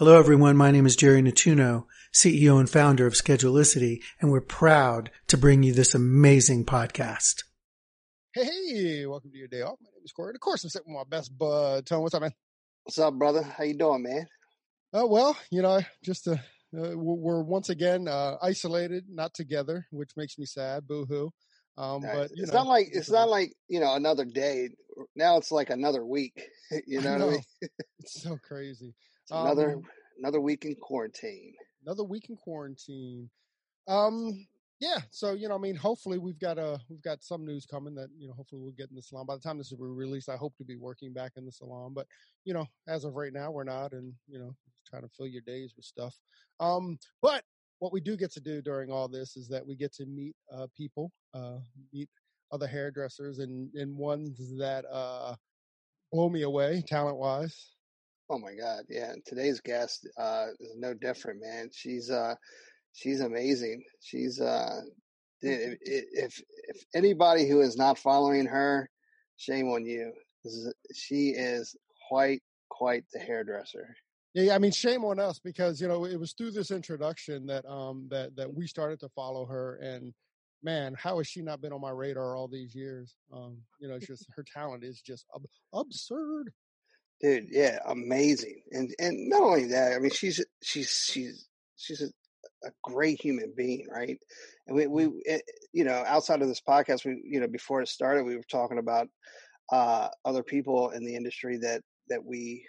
Hello, everyone. My name is Jerry Nettuno, CEO and founder of Schedulicity, and we're proud to bring you this amazing podcast. Hey, hey, welcome to your day off. My name is Corey. And of course, I'm sitting with my best bud, Tone. What's up, man? What's up, brother? How you doing, man? Oh, well, you know, just uh, uh, we're once again uh, isolated, not together, which makes me sad. Boo hoo. Um, but it's know, not like it's not like you know another day. Now it's like another week. You know, know. what I mean? it's so crazy. It's another Um, another week in quarantine. another week in quarantine. Um, yeah. So you know, I mean, hopefully we've got uh we've got some news coming that you know hopefully we'll get in the salon by the time this is released. I hope to be working back in the salon, but you know, as of right now, we're not, and you know, trying to fill your days with stuff. Um, but what we do get to do during all this is that we get to meet uh people, uh, meet other hairdressers and and ones that uh blow me away talent wise. Oh my God, yeah. Today's guest uh, is no different, man. She's uh, she's amazing. She's uh, if, if if anybody who is not following her, shame on you. She is quite quite the hairdresser. Yeah, I mean, shame on us because you know it was through this introduction that um that that we started to follow her, and man, how has she not been on my radar all these years? Um, you know, it's just her talent is just ab- absurd. Dude yeah amazing. And and not only that i mean she's she's she's she's a, a great human being right? And we we eh, you know outside of this podcast we you know before it started we were talking about uh other people in the industry that that we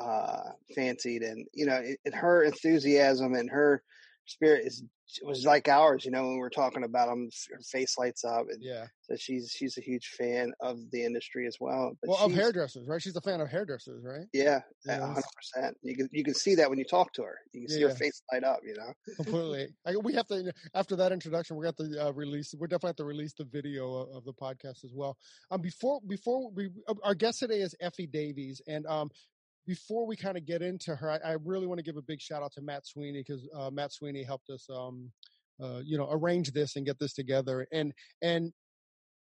uh fancied. And you know it, and her enthusiasm and her spirit is was like ours you know when we are talking about them her face lights up and Yeah. so she's she's a huge fan of the industry as well but Well, of hairdressers, right? She's a fan of hairdressers, right? yeah, Yeah, hundred percent. You can you can see that when you talk to her. You can see yeah. her face light up. You know. Completely. I, we have to after that introduction, we're going to uh, release. We're definitely have to release the video of, of the podcast as well. Um, before before we uh, our guest today is Effie Davies, and um, before we kind of get into her, I, I really want to give a big shout out to Matt Sweeney because uh, Matt Sweeney helped us, um, uh, you know, arrange this and get this together, and and.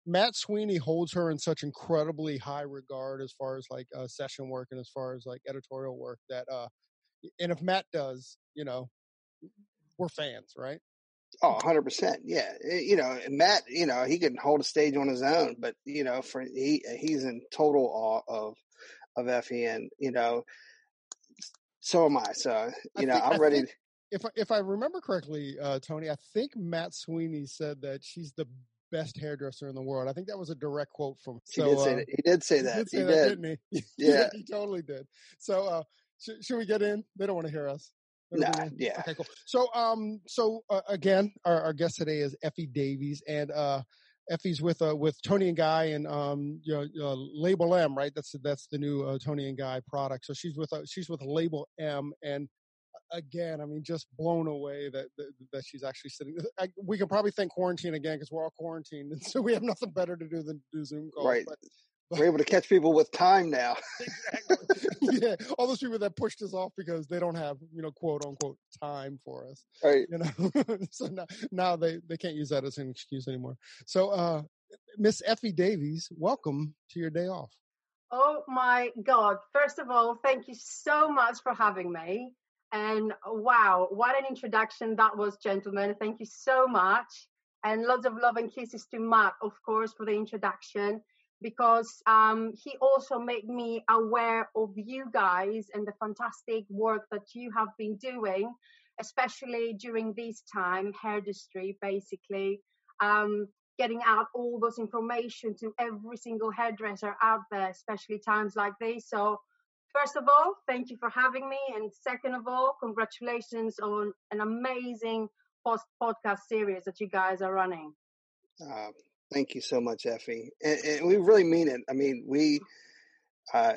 Matt Sweeney holds her in such incredibly high regard as far as like uh, session work and as far as like editorial work that uh and if Matt does, you know, we're fans, right? Oh, hundred percent. Yeah, Eh, you know, Matt. You know, he can hold a stage on his own, but you know, for he he's in total awe of of FEN, you know, so am I. So I you know, think- I'm I ready. think- If I, if I remember correctly, uh, Tony, I think Matt Sweeney said that she's the best hairdresser in the world. I think that was a direct quote from. he did say uh, that. He did say he that. did say he that, did. didn't he? Yeah. he totally did. So, uh, should, should we get in? They don't want to hear us. Nah, yeah. Okay, cool. So, um, so uh, again, our, our guest today is Effie Davies, and uh, Effie's with uh, with Tony and Guy and um, you know, uh, Label M, right? That's that's the new uh, Tony and Guy product. So she's with uh, she's with Label M, and uh, again, I mean, just blown away that that, that she's actually sitting. I, we can probably thank quarantine again because we're all quarantined, and so we have nothing better to do than do Zoom calls. Right. But We're able to catch people with time now. exactly. yeah, all those people that pushed us off because they don't have, you know, quote unquote time for us. Right. You know, so now now they they can't use that as an excuse anymore. So, uh, Miss Effie Davies, welcome to your day off. Oh my God. First of all, thank you so much for having me. And wow, what an introduction that was, gentlemen. Thank you so much. And lots of love and kisses to Matt, of course, for the introduction, because um, he also made me aware of you guys and the fantastic work that you have been doing, especially during this time, hair industry, basically. Um, getting out all those information to every single hairdresser out there, especially times like this. So, first of all, thank you for having me, and second of all, congratulations on an amazing post podcast series that you guys are running. Uh, thank you so much, Effie, and, and we really mean it. I mean, we uh,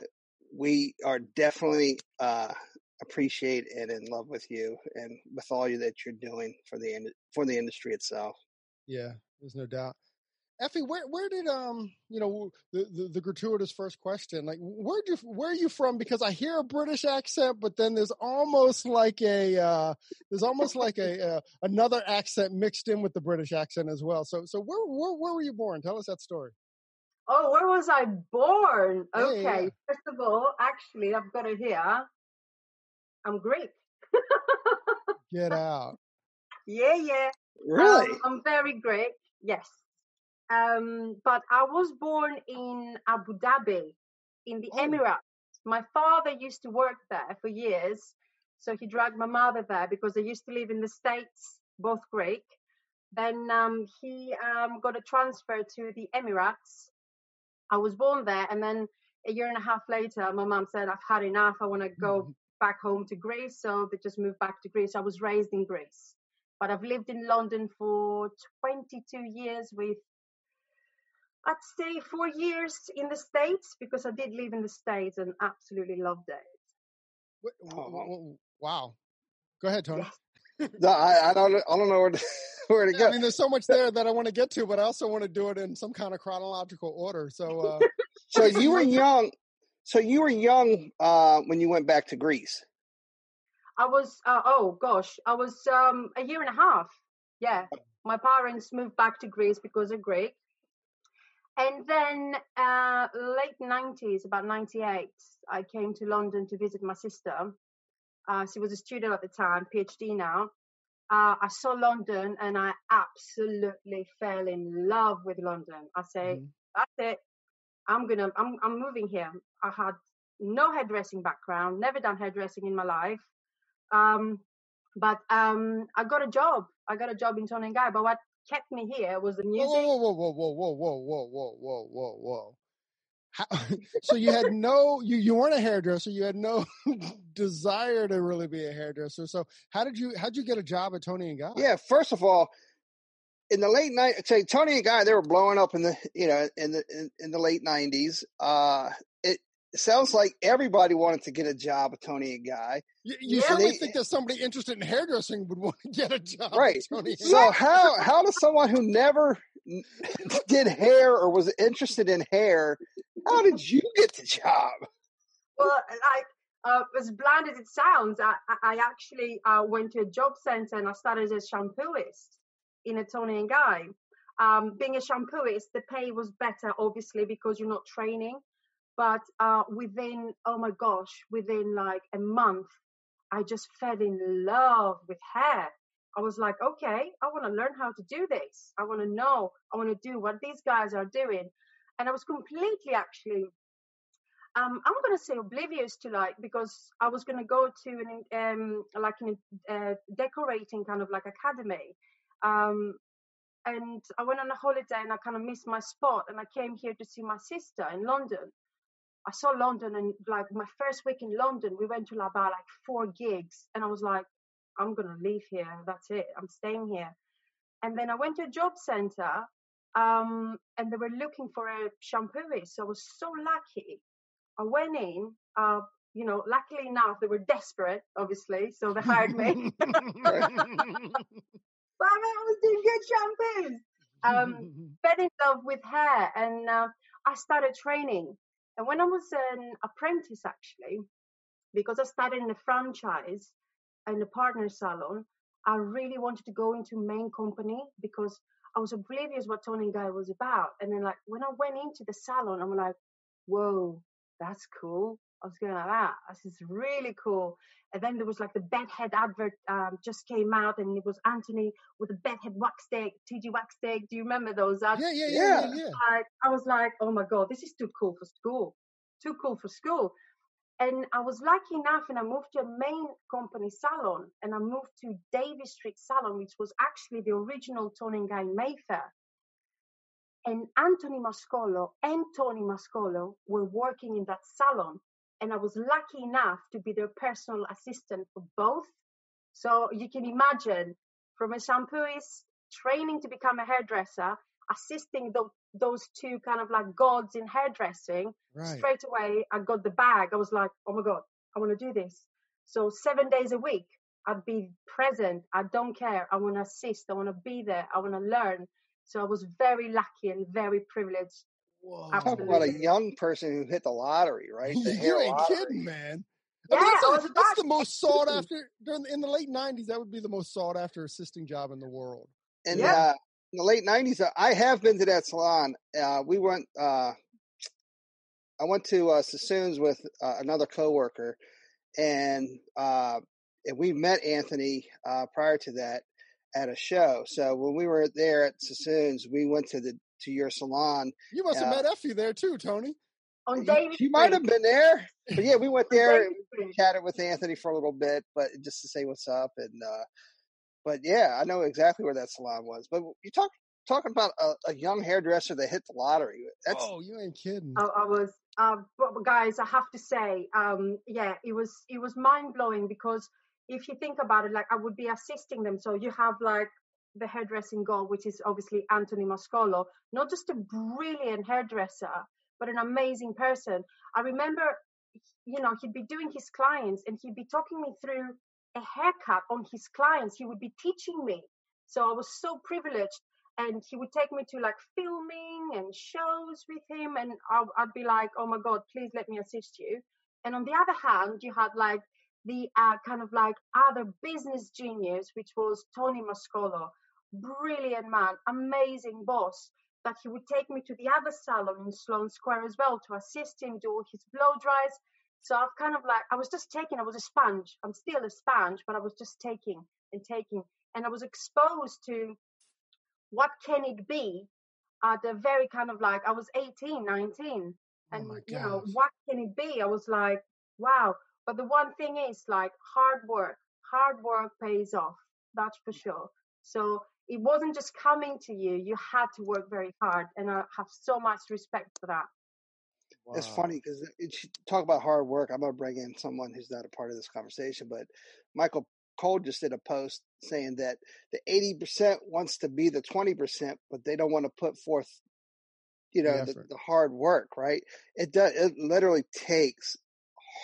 we are definitely uh, appreciate and in love with you and with all you that you're doing for the for the industry itself. Yeah, there's no doubt. Effie, where where did um you know the, the, the gratuitous first question like where you where are you from? Because I hear a British accent, but then there's almost like a uh, there's almost like a uh, another accent mixed in with the British accent as well. So so where where where were you born? Tell us that story. Oh, where was I born? Okay, yeah. first of all, actually, I've got it here. I'm Greek. Get out. yeah, yeah. Really? Um, I'm very Greek. Yes. Um, but I was born in Abu Dhabi, in the Oh. Emirates. My father used to work there for years, so he dragged my mother there because they used to live in the States, both Greek. Then um, he um, got a transfer to the Emirates. I was born there, and then a year and a half later, my mom said, "I've had enough. I want to go back home to Greece." So they just moved back to Greece. I was raised in Greece, but I've lived in London for 22 years with I'd say four years in the States because I did live in the States and absolutely loved it. Wh- wh- Oh. Wow. Go ahead, Tony. Yes. No, I, I don't I don't know where to, where to Yeah, go. I mean, there's so much there that I want to get to, but I also want to do it in some kind of chronological order. So, uh, so you were young. So you were young uh, when you went back to Greece. I was, uh, oh gosh, I was um, a year and a half. Yeah. My parents moved back to Greece because of Greek. And then uh, late 90s, about 98, I came to London to visit my sister. Uh, she was a student at the time, PhD now. Uh, I saw London and I absolutely fell in love with London. I say, Mhm. that's it. I'm gonna, I'm, I'm moving here. I had no hairdressing background, never done hairdressing in my life. Um, but um, I got a job. I got a job in Tony and Guy. But what kept me here was the music. whoa, whoa, whoa, whoa, whoa, whoa, whoa, whoa, whoa, whoa, whoa. How, so you had no, you, you weren't a hairdresser. You had no desire to really be a hairdresser. So how did you, how'd you get a job at Tony and Guy? Yeah, first of all, in the late night, say Tony and Guy, they were blowing up in the you know in the in, in the late nineties. Uh, it sounds like everybody wanted to get a job at Tony and Guy. You, you Yeah. certainly They- think that somebody interested in hairdressing would want to get a job Right. at Tony and So how how does someone who never did hair or was interested in hair, how did you get the job? Well, like uh, as bland as it sounds, I, I I actually uh, went to a job center and I started as a shampooist in a Tony and Guy. Um, being a shampooist, the pay was better, obviously, because you're not training. But uh, within, oh my gosh, within like a month, I just fell in love with hair. I was like, okay, I want to learn how to do this. I want to know. I want to do what these guys are doing. And I was completely actually um, I'm gonna say oblivious to like because I was gonna go to an um like an uh, decorating kind of like academy, um, and I went on a holiday and I kind of missed my spot and I came here to see my sister in London. I saw London and like my first week in London, we went to about like four gigs and I was like, I'm gonna leave here. That's it. I'm staying here. And then I went to a job center, um, and they were looking for a shampooist. So I was so lucky. I went in. Uh, you know, luckily enough, they were desperate, obviously, so they hired me. but I, mean, I was doing good shampoos. Um, fell in love with hair, and uh, I started training. And when I was an apprentice, actually, because I started in a franchise in a partner salon, I really wanted to go into main company because I was oblivious what Tony Guy was about. And then, like, when I went into the salon, I'm like, whoa, that's cool. I was going like that. This is really cool. And then there was like the bedhead advert um, just came out, and it was Anthony with the bedhead wax stick, TG wax stick. Do you remember those ads? yeah, yeah, yeah, yeah, Yeah. yeah. like I was like, oh my god, this is too cool for school, too cool for school. And I was lucky enough, and I moved to a main company salon, and I moved to Davies Street Salon, which was actually the original Tony and Guy Mayfair. And Anthony Mascolo and Tony Mascolo were working in that salon, and I was lucky enough to be their personal assistant for both. So you can imagine, from a shampooist training to become a hairdresser, assisting tho- those two kind of like gods in hairdressing, Right. straight away I got the bag. I was like, oh my God, I want to do this. So seven days a week, I'd be present. I don't care. I want to assist. I want to be there. I want to learn. So I was very lucky and very privileged. Whoa. Talk about a young person who hit the lottery, right? The you ain't lottery. kidding, man. Yeah, I mean, that's, I a- was that's the most sought after during the, in the late '90s. That would be the most sought after assisting job in the world. And Yeah. uh, in the late '90s, uh, I have been to that salon. Uh, we went. Uh, I went to uh, Sassoon's with uh, another coworker, and uh, and we met Anthony uh, prior to that at a show. So when we were there at Sassoon's, we went to the to your salon. You must have Yeah. met Effie there too, Tony. On You- David She might have been there, but yeah, we went there. David and Street. chatted with Anthony for a little bit, but just to say what's up. And uh, but yeah, I know exactly where that salon was. But you talk talking about a, a young hairdresser that hit the lottery. That's oh, you ain't kidding. I, I was, uh, but but guys, I have to say, um, yeah, it was it was mind blowing because if you think about it, like I would be assisting them. So you have like the hairdressing god, which is obviously Anthony Mascolo, not just a brilliant hairdresser, but an amazing person. I remember, you know, he'd be doing his clients and he'd be talking me through a haircut on his clients. He would be teaching me. So I was so privileged and he would take me to like filming and shows with him and I'd, I'd be like oh my god please let me assist you and on the other hand you had like the uh, kind of like other business genius which was tony mascolo brilliant man amazing boss that he would take me to the other salon in sloane square as well to assist him do all his blow dries so i've kind of like i was just taking i was a sponge i'm still a sponge but i was just taking and taking and i was exposed to what can it be at a very kind of like I was 18, 19. Oh And my you know, what can it be? I was like, wow. But the one thing is like hard work. Hard work pays off. That's for sure. So it wasn't just coming to you. You had to work very hard. And I have so much respect for that. it's funny because talk about hard work. I'm gonna bring in someone who's not a part of this conversation, but Michael Cole just did a post saying that the 80% wants to be the 20%, but they don't want to put forth, you know, the, effort. the hard work, right? It does. It literally takes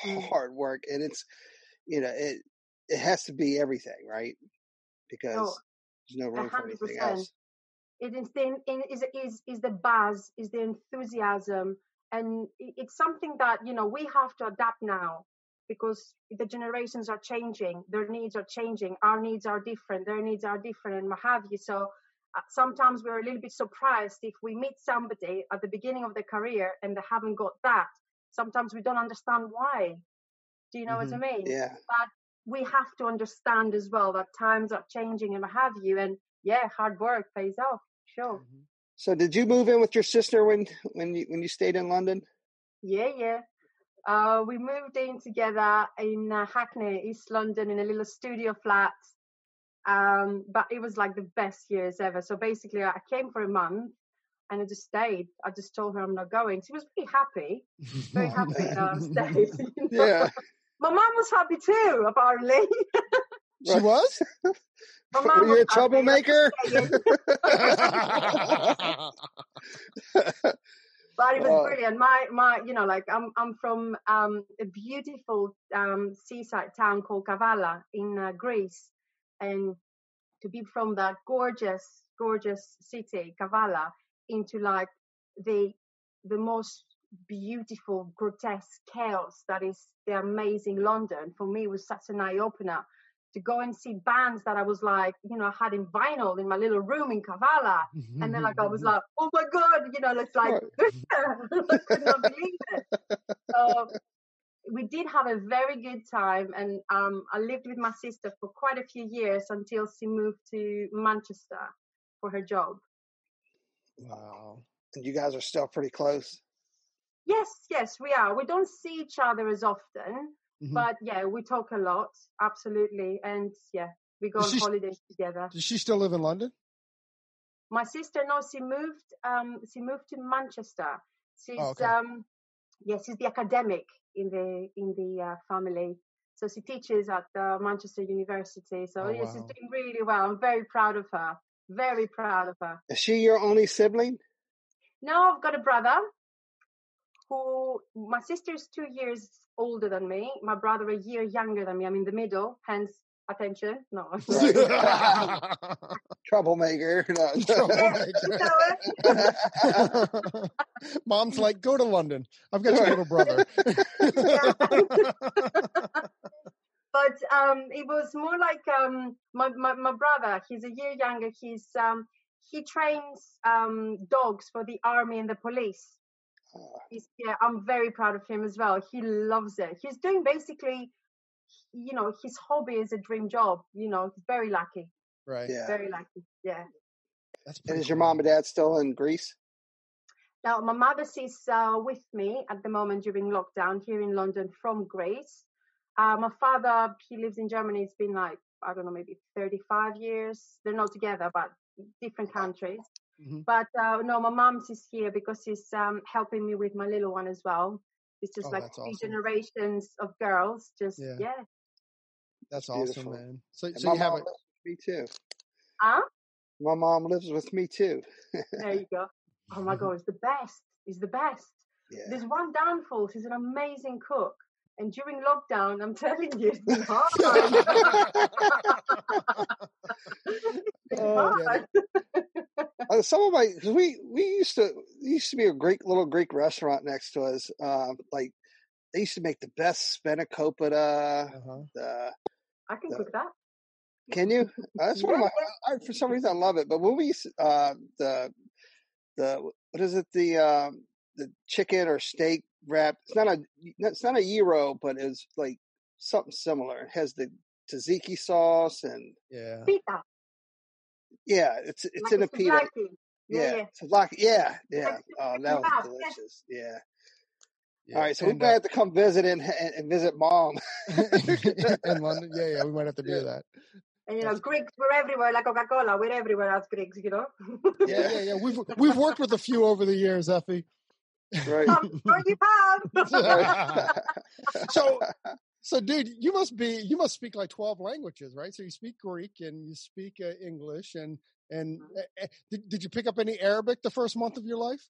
Mm. hard work, and it's, you know, it it has to be everything, right? Because Oh, there's no a room for hundred anything percent. else. it is the is is is the buzz, is the enthusiasm, and it's something that you know we have to adapt now because the generations are changing, their needs are changing, our needs are different, their needs are different, and what have you. So uh, sometimes we're a little bit surprised if we meet somebody at the beginning of their career and they haven't got that. Sometimes we don't understand why. Do you know what I mean? Yeah. but we have to understand as well that times are changing and what have you. And yeah, hard work pays off, sure. Mhm. So, did you move in with your sister when when you when you stayed in London? Yeah, yeah. Uh, we moved in together in uh, Hackney, East London, in a little studio flat. Um, but it was like the best years ever. So basically, I came for a month and I just stayed. I just told her I'm not going. She was really happy, very happy that I stayed. you know. Yeah. My mum was happy too, apparently. She was? My Were you was a troublemaker? but it was Oh. brilliant. My my, you know, like I'm I'm from um, a beautiful um, seaside town called Kavala in uh, Greece, and to be from that gorgeous gorgeous city Kavala into like the the most beautiful grotesque chaos that is the amazing London for me was such an eye opener to go and see bands that I was like, you know, I had in vinyl in my little room in Kavala and then like I was like, oh my god, you know, it's like I could not believe it. So we did have a very good time, and um, I lived with my sister for quite a few years until she moved to Manchester for her job. wow. and you guys are still pretty close. Yes, yes, we are. We don't see each other as often, Mhm. but yeah, we talk a lot, absolutely, and yeah, we go Is on she- holidays together. Does she still live in London? My sister, no, she moved. Um, she moved to Manchester. She's Oh, okay. um, yes, she's the academic in the in the uh, family. So she teaches at uh, Manchester University. So Oh, yeah, she's doing really well. I'm very proud of her. Very proud of her. Is she your only sibling? No, I've got a brother who my sister is two years older than me, my brother a year younger than me. I'm in the middle, hence attention. No. Troublemaker. No. Troublemaker. Mom's like, go to London. I've got your little brother. but um, it was more like um, my, my, my brother. He's a year younger. He's um, he trains um, dogs for the army and the police. He's, yeah, I'm very proud of him as well. He loves it. He's doing basically, you know, his hobby is a dream job. You know, he's very lucky. Right. Yeah. Very lucky. Yeah. That's And pretty is your mom and dad still in Greece? Now, my mother is uh, with me at the moment during lockdown here in London from Greece. Uh, my father, he lives in Germany. It's been like, I don't know, maybe 35 years. They're not together, but different countries. Mhm. But uh, no, my mom's is here because she's um, helping me with my little one as well. It's just Oh, like that's three awesome. generations of girls. Just, Yeah. yeah. That's Beautiful. awesome, man. So, And so my you have mom it. lives with me too. Huh? My mom lives with me too. There you go. Oh my God, it's the best. It's the best. Yeah. There's one downfall. She's an amazing cook. And during lockdown, I'm telling you, it's been hard. It's Oh, yeah. Uh, some of my cause we we used to used to be a Greek little Greek restaurant next to us. Um, like they used to make the best spanakopita. Uh-huh. The I can The- cook that. can you? Uh, that's one of my. I, for some reason, I love it. But when we used uh, the the what is it the um, the chicken or steak wrap? It's not a it's not a gyro, but it's like something similar. It has the tzatziki sauce and Yeah. Pita. yeah, it's it's like in a it's pita. souvlaki. Yeah, Yeah, yeah. souvlaki. Yeah, yeah. Oh, that was delicious. Yeah. yeah. All right, so we And, might uh, have to come visit and, and, and visit mom. in London. Yeah, yeah, we might have to do Yeah. that. And you know, Greeks, we're everywhere, like Coca Cola, we're everywhere as Greeks, you know? Yeah, yeah, yeah. We've we've worked with a few over the years, Effie. Right. I'm sure you have. so so dude you must be you must speak like 12 languages right so you speak greek and you speak uh, english and and uh, did, did you pick up any arabic the first month of your life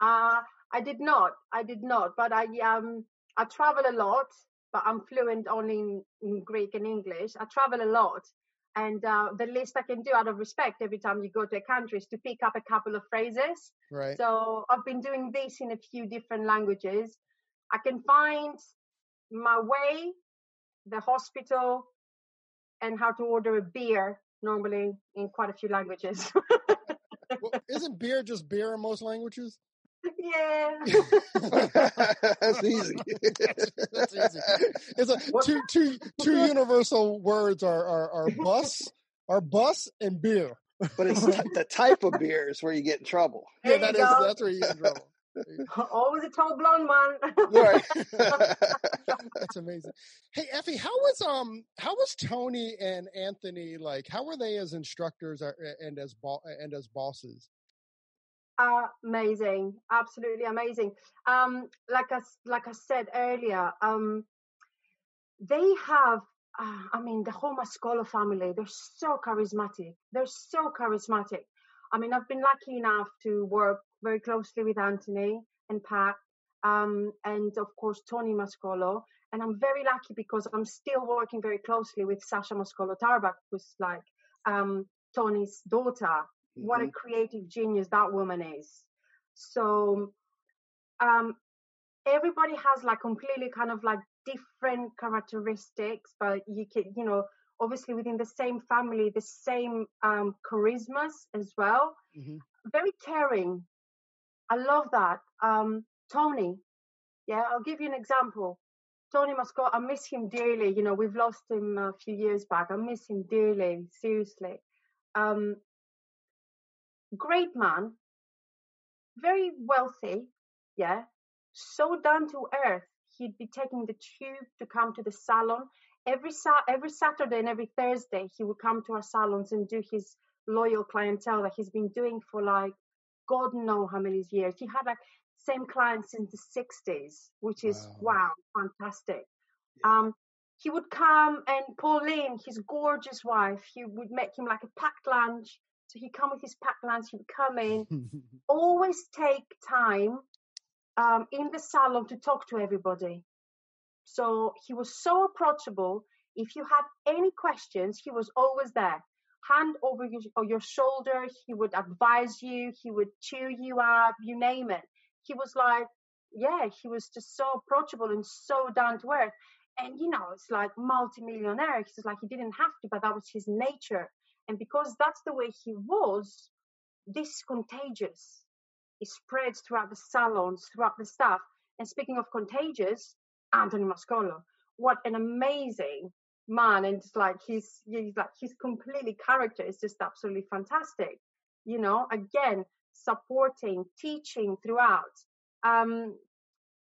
Uh, I did not. I did not. But I um I travel a lot, but I'm fluent only in, in Greek and English. I travel a lot, and uh, the least I can do out of respect every time you go to a country is to pick up a couple of phrases. right So I've been doing this in a few different languages. I can find my way, the hospital, and how to order a beer normally in quite a few languages. well, isn't beer just beer in most languages yeah. That's easy. That's easy. it's a What- two two two universal words are are, are bus are bus and beer but it's the the type of beer is where you get in trouble. There yeah that is that's where you get in trouble Always a tall blonde one. Right. That's amazing. Hey Effie, how was um how was Tony and Anthony like? How were they as instructors or- and as bo- and as bosses? Amazing, absolutely amazing. Um, like I like I said earlier, um, they have. Uh, I mean, the whole Mascolo family. They're so charismatic. They're so charismatic. I mean, I've been lucky enough to work very closely with Anthony and Pat, um, and of course Tony Mascolo. And I'm very lucky because I'm still working very closely with Sacha Mascolo Tarbuck, who's like um, Tony's daughter what a Mhm. creative genius that woman is. So um everybody has like completely kind of like different characteristics, but you can, you know, obviously within the same family, the same um charismas as well. Mhm. Very caring. I love that. Um Tony, yeah, I'll give you an example. Tony Mascolo, I miss him dearly. You know, we've lost him a few years back. I miss him dearly, seriously. Um, great man, very wealthy, yeah, so down to earth. He'd be taking the tube to come to the salon every sa- every Saturday and every Thursday. He would come to our salons and do his loyal clientele that he's been doing for like God know how many years. He had like same clients since the sixties, which is Wow. wow, fantastic. Yeah. Um, he would come and Pauline, his gorgeous wife, he would make him like a packed lunch. So he'd come with his packed lunch, he would come in, always take time um, in the salon to talk to everybody. So he was so approachable. If you had any questions, he was always there. Hand over your, your shoulder, he would advise you, he would cheer you up, you name it. He was like, yeah, he was just so approachable and so down to earth. And you know, it's like multi-millionaire. He's like he didn't have to, but that was his nature. And because that's the way he was, this is contagious. It spreads throughout the salons, throughout the staff. And speaking of contagious, Anthony Mascolo, what an amazing man! And it's like he's, he's like his completely character is just absolutely fantastic. You know, again, supporting, teaching throughout. Um,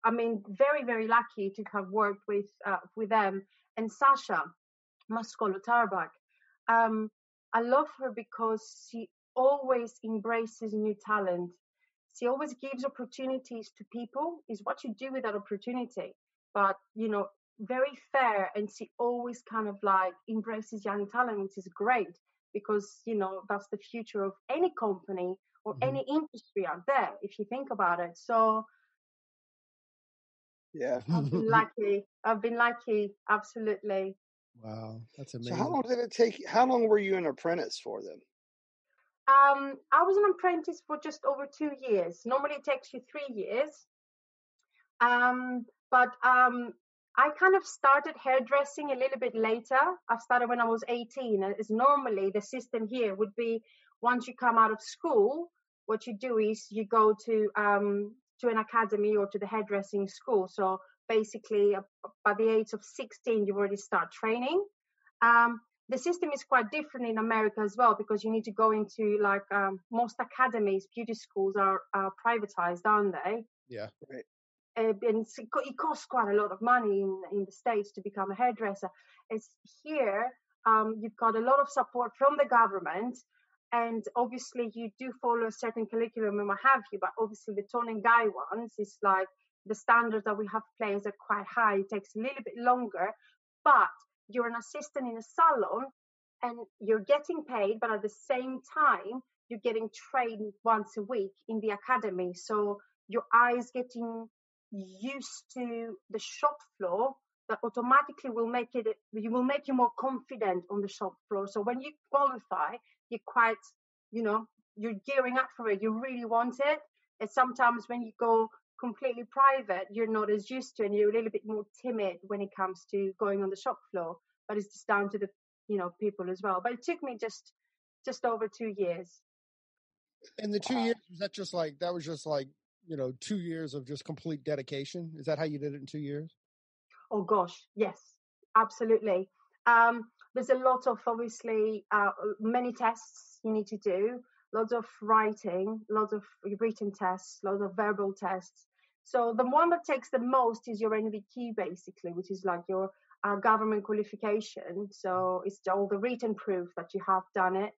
I mean, very very lucky to have worked with uh, with them and Sacha Mascolo Tarbuck. Um, I love her because she always embraces new talent. She always gives opportunities to people. Is what you do with that opportunity. But you know, very fair, and she always kind of like embraces young talent, which is great because you know that's the future of any company or mm-hmm. any industry out there if you think about it. So yeah. I've been lucky. I've been lucky. Absolutely. Wow. That's amazing. So how long did it take? How long were you an apprentice for them? Um, I was an apprentice for just over two years. Normally it takes you three years. Um, but um, I kind of started hairdressing a little bit later. I started when I was 18. As normally the system here would be once you come out of school, what you do is you go to um, to an academy or to the hairdressing school. So basically, uh, by the age of 16, you already start training. Um, the system is quite different in America as well because you need to go into like um, most academies, beauty schools are, are privatized, aren't they? Yeah. Right. Uh, and it costs quite a lot of money in, in the States to become a hairdresser. It's here, um, you've got a lot of support from the government and obviously you do follow a certain curriculum and what have you but obviously the Tony and Guy ones is like the standards that we have placed are quite high it takes a little bit longer but you're an assistant in a salon and you're getting paid but at the same time you're getting trained once a week in the academy so your eyes getting used to the shop floor that automatically will make it you will make you more confident on the shop floor so when you qualify you're quite, you know, you're gearing up for it. You really want it. And sometimes when you go completely private, you're not as used to, and you're a little bit more timid when it comes to going on the shop floor. But it's just down to the, you know, people as well. But it took me just, just over two years. And the two years was that just like that was just like you know two years of just complete dedication. Is that how you did it in two years? Oh gosh, yes, absolutely. Um, there's a lot of obviously uh, many tests you need to do, lots of writing, lots of written tests, lots of verbal tests. So the one that takes the most is your NVQ basically, which is like your uh, government qualification. So it's all the written proof that you have done it.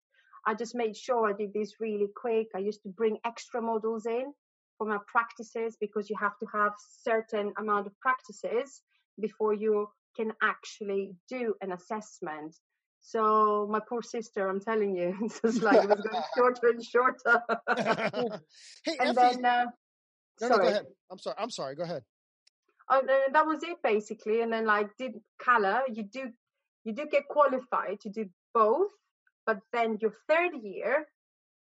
I just made sure I did this really quick. I used to bring extra models in for my practices because you have to have certain amount of practices before you can actually do an assessment. So my poor sister, I'm telling you, it's just like it was going shorter and shorter. hey, and Effie, then uh, no, no, go ahead. I'm sorry. I'm sorry. Go ahead. Oh, and that was it basically. And then like did color, you do you do get qualified to do both, but then your third year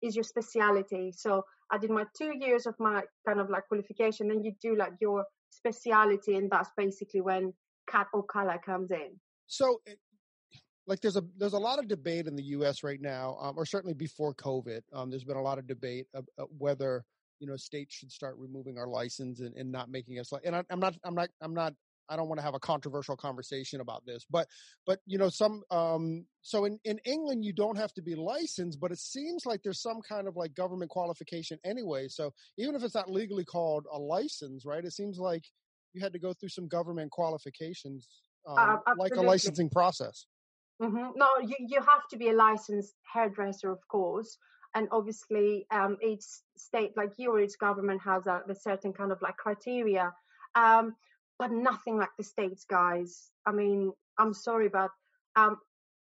is your speciality. So I did my two years of my kind of like qualification, then you do like your speciality, and that's basically when cat or color comes in. So, eh, like, there's a there's a lot of debate in the U.S. right now, um, or certainly before COVID. Um, there's been a lot of debate of, of whether you know states should start removing our license and, and not making us like. And I, I'm not I'm not I'm not I don't want to have a controversial conversation about this, but but you know some um so in in England you don't have to be licensed, but it seems like there's some kind of like government qualification anyway. So even if it's not legally called a license, right? It seems like you had to go through some government qualifications, um, uh, like a licensing process. Mm-hmm. No, you, you have to be a licensed hairdresser, of course. And obviously, um, each state, like your each government has a, a certain kind of like criteria, um, but nothing like the states, guys. I mean, I'm sorry, but um,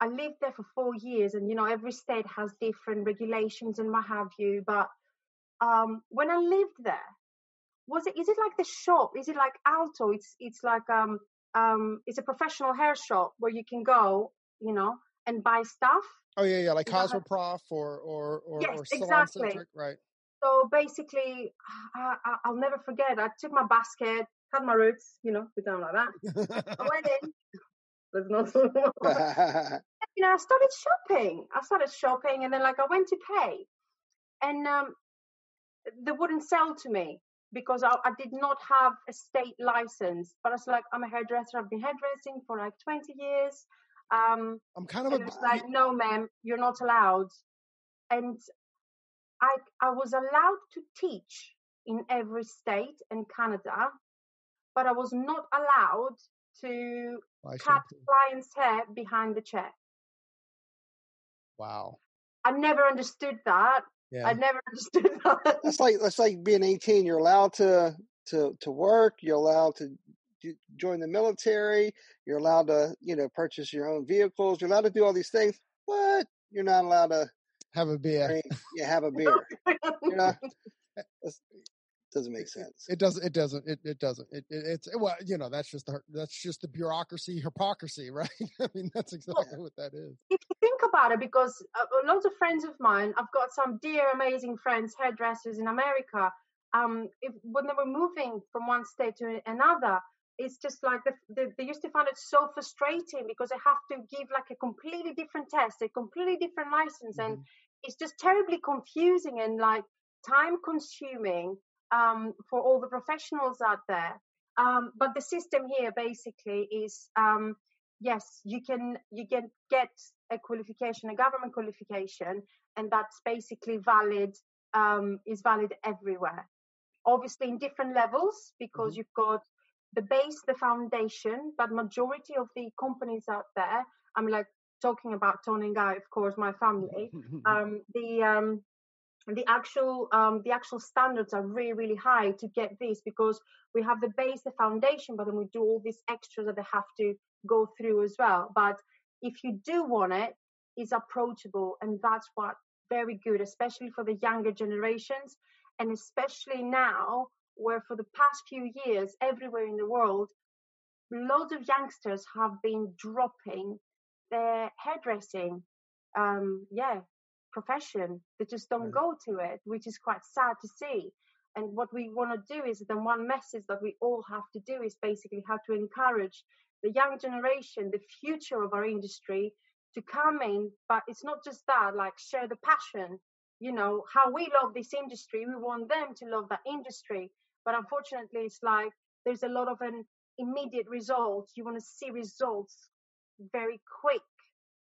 I lived there for four years, and you know, every state has different regulations and what have you. But um, when I lived there, was it? Is it like the shop? Is it like Alto? It's it's like um um it's a professional hair shop where you can go, you know, and buy stuff. Oh yeah, yeah, like Cosmoprof or or or, Yes, or exactly. Centric, right? So basically, I, I, I'll never forget. I took my basket, had my roots, you know, put down like that. I went in. There's no, you know, I started shopping. I started shopping, and then like I went to pay, and um, they wouldn't sell to me because I, I did not have a state license. But I was like, I'm a hairdresser. I've been hairdressing for like 20 years. Um, I'm kind of a like, no, ma'am, you're not allowed. And I I was allowed to teach in every state in Canada, but I was not allowed to buy cut clients' hair behind the chair. Wow. I never understood that. Yeah. I never understood that. That's like that's like being 18. You're allowed to to to work. You're allowed to join the military. You're allowed to you know purchase your own vehicles. You're allowed to do all these things, but you're not allowed to Have a beer. drink, you have a beer. You know, That's- doesn't make sense. It doesn't. It doesn't. It, it doesn't. It, it, it's well, you know, that's just the that's just the bureaucracy, hypocrisy, right? I mean, that's exactly what that is. if you think about it, because uh, lots of friends of mine, I've got some dear, amazing friends, hairdressers in America. Um, if, when they were moving from one state to another, it's just like the, the, they used to find it so frustrating because they have to give like a completely different test, a completely different license, and it's just terribly confusing and like time consuming um, for all the professionals out there. Um, but the system here basically is um, yes, you can you can get a qualification, a government qualification, and that's basically valid um, is valid everywhere. Obviously, in different levels because you've got the base, the foundation, but majority of the companies out there, I'm like talking about Tony and Guy, of course, my family. Um, the um, the actual um, the actual standards are really really high to get this because we have the base the foundation but then we do all these extras that they have to go through as well but if you do want it it's approachable and that's what very good especially for the younger generations and especially now where for the past few years everywhere in the world loads of youngsters have been dropping their hairdressing um yeah profession. They just don't Right. go to it which is quite sad to see. And what we want to do is then one message that we all have to do is basically how to encourage the young generation the future of our industry to come in. But it's not just that like share the passion. You know how we love this industry we want them to love that industry but unfortunately it's like there's a lot of an immediate result you want to see results very quick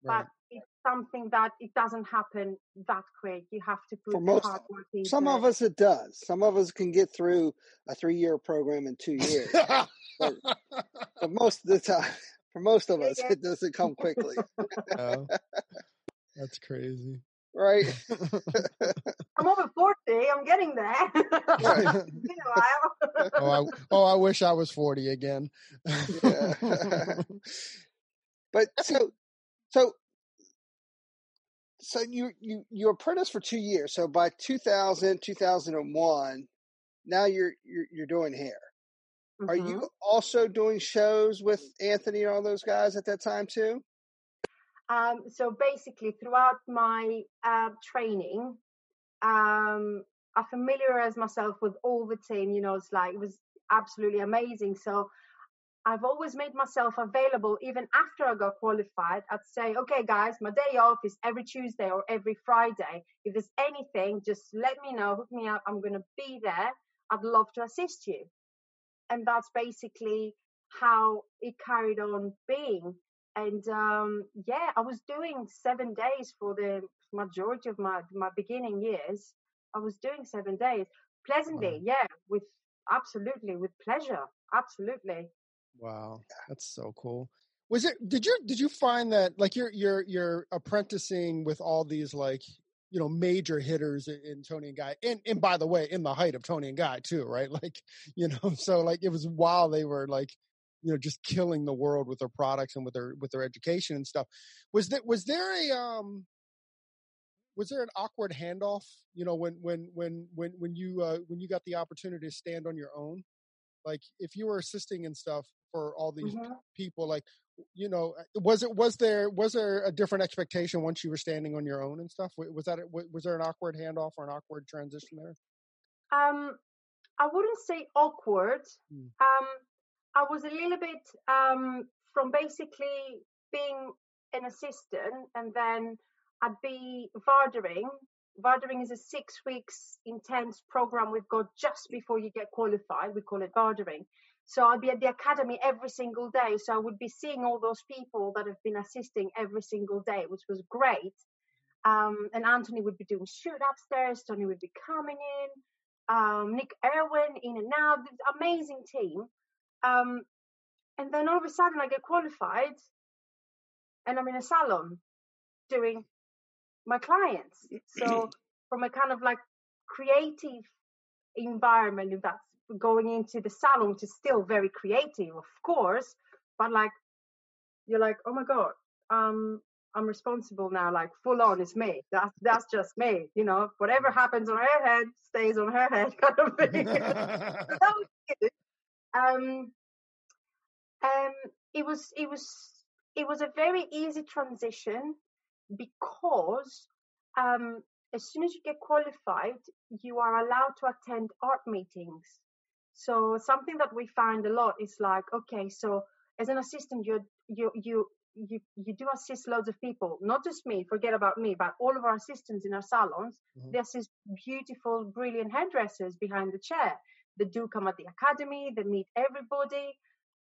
Right. but it's something that it doesn't happen that quick. You have to put For most- hard work into Some of us it does. Some of us can get through a three year program in two years. but most of the time, for most of Yeah, us, yeah. it doesn't come quickly, Oh, that's crazy. Right? I'm over 40. I'm getting there. oh, Been a while. I, oh, I wish I was forty again. Yeah. But so, so, so you you you apprenticed for two years. So by 2000, 2001, now you're you're you're doing hair. Are Mhm. you also doing shows with Anthony and all those guys at that time too? Um, so basically, throughout my uh, training, um, I familiarized myself with all the team. You know, it's like it was absolutely amazing. So I've always made myself available, even after I got qualified. I'd say, okay, guys, my day off is every Tuesday or every Friday. If there's anything, just let me know, hook me up. I'm going to be there. I'd love to assist you. And that's basically how it carried on being and um, yeah, I was doing seven days for the majority of my my beginning years. I was doing seven days pleasantly, yeah, with absolutely with pleasure, absolutely. Wow, that's so cool. Was it? Did you did you find that like you're you're you're apprenticing with all these like you know major hitters in, in Tony and Guy, and and by the way, in the height of Tony and Guy too, right? Like you know, so like it was while they were like you know just killing the world with their products and with their with their education and stuff. Was that was there a um was there an awkward handoff? You know, when when when when when you uh, when you got the opportunity to stand on your own, like if you were assisting and stuff for all these Mhm. people, like you know, uh, was it was there was there a different expectation once you were standing on your own and stuff? Was that wa- was there an awkward handoff or an awkward transition there? Um, I wouldn't say awkward. Mm. Um, I was a little bit um, from basically being an assistant, and then I'd be vardering. Vardering is a six weeks intense program we've got just before you get qualified. We call it vardering. So I'd be at the academy every single day. So I would be seeing all those people that have been assisting every single day, which was great. Um, and Anthony would be doing shoot upstairs. Tony would be coming in um, Nick Irwin in and out, amazing team. Um, and then all of a sudden I get qualified and I'm in a salon doing my clients. So from a kind of like creative environment, if that's going into the salon, which is still very creative, of course, but like you're like, oh my God, um, I'm responsible now, like full on it's me. That's that's just me, you know. Whatever happens on her head stays on her head kind of thing. So that was good. Um um it was it was it was a very easy transition because um as soon as you get qualified you are allowed to attend art meetings. So something that we find a lot is like okay so as an assistant you you you you you do assist loads of people not just me forget about me but all of our assistants in our salons. Mhm. they assist beautiful brilliant hairdressers behind the chair they do come at the academy they meet everybody.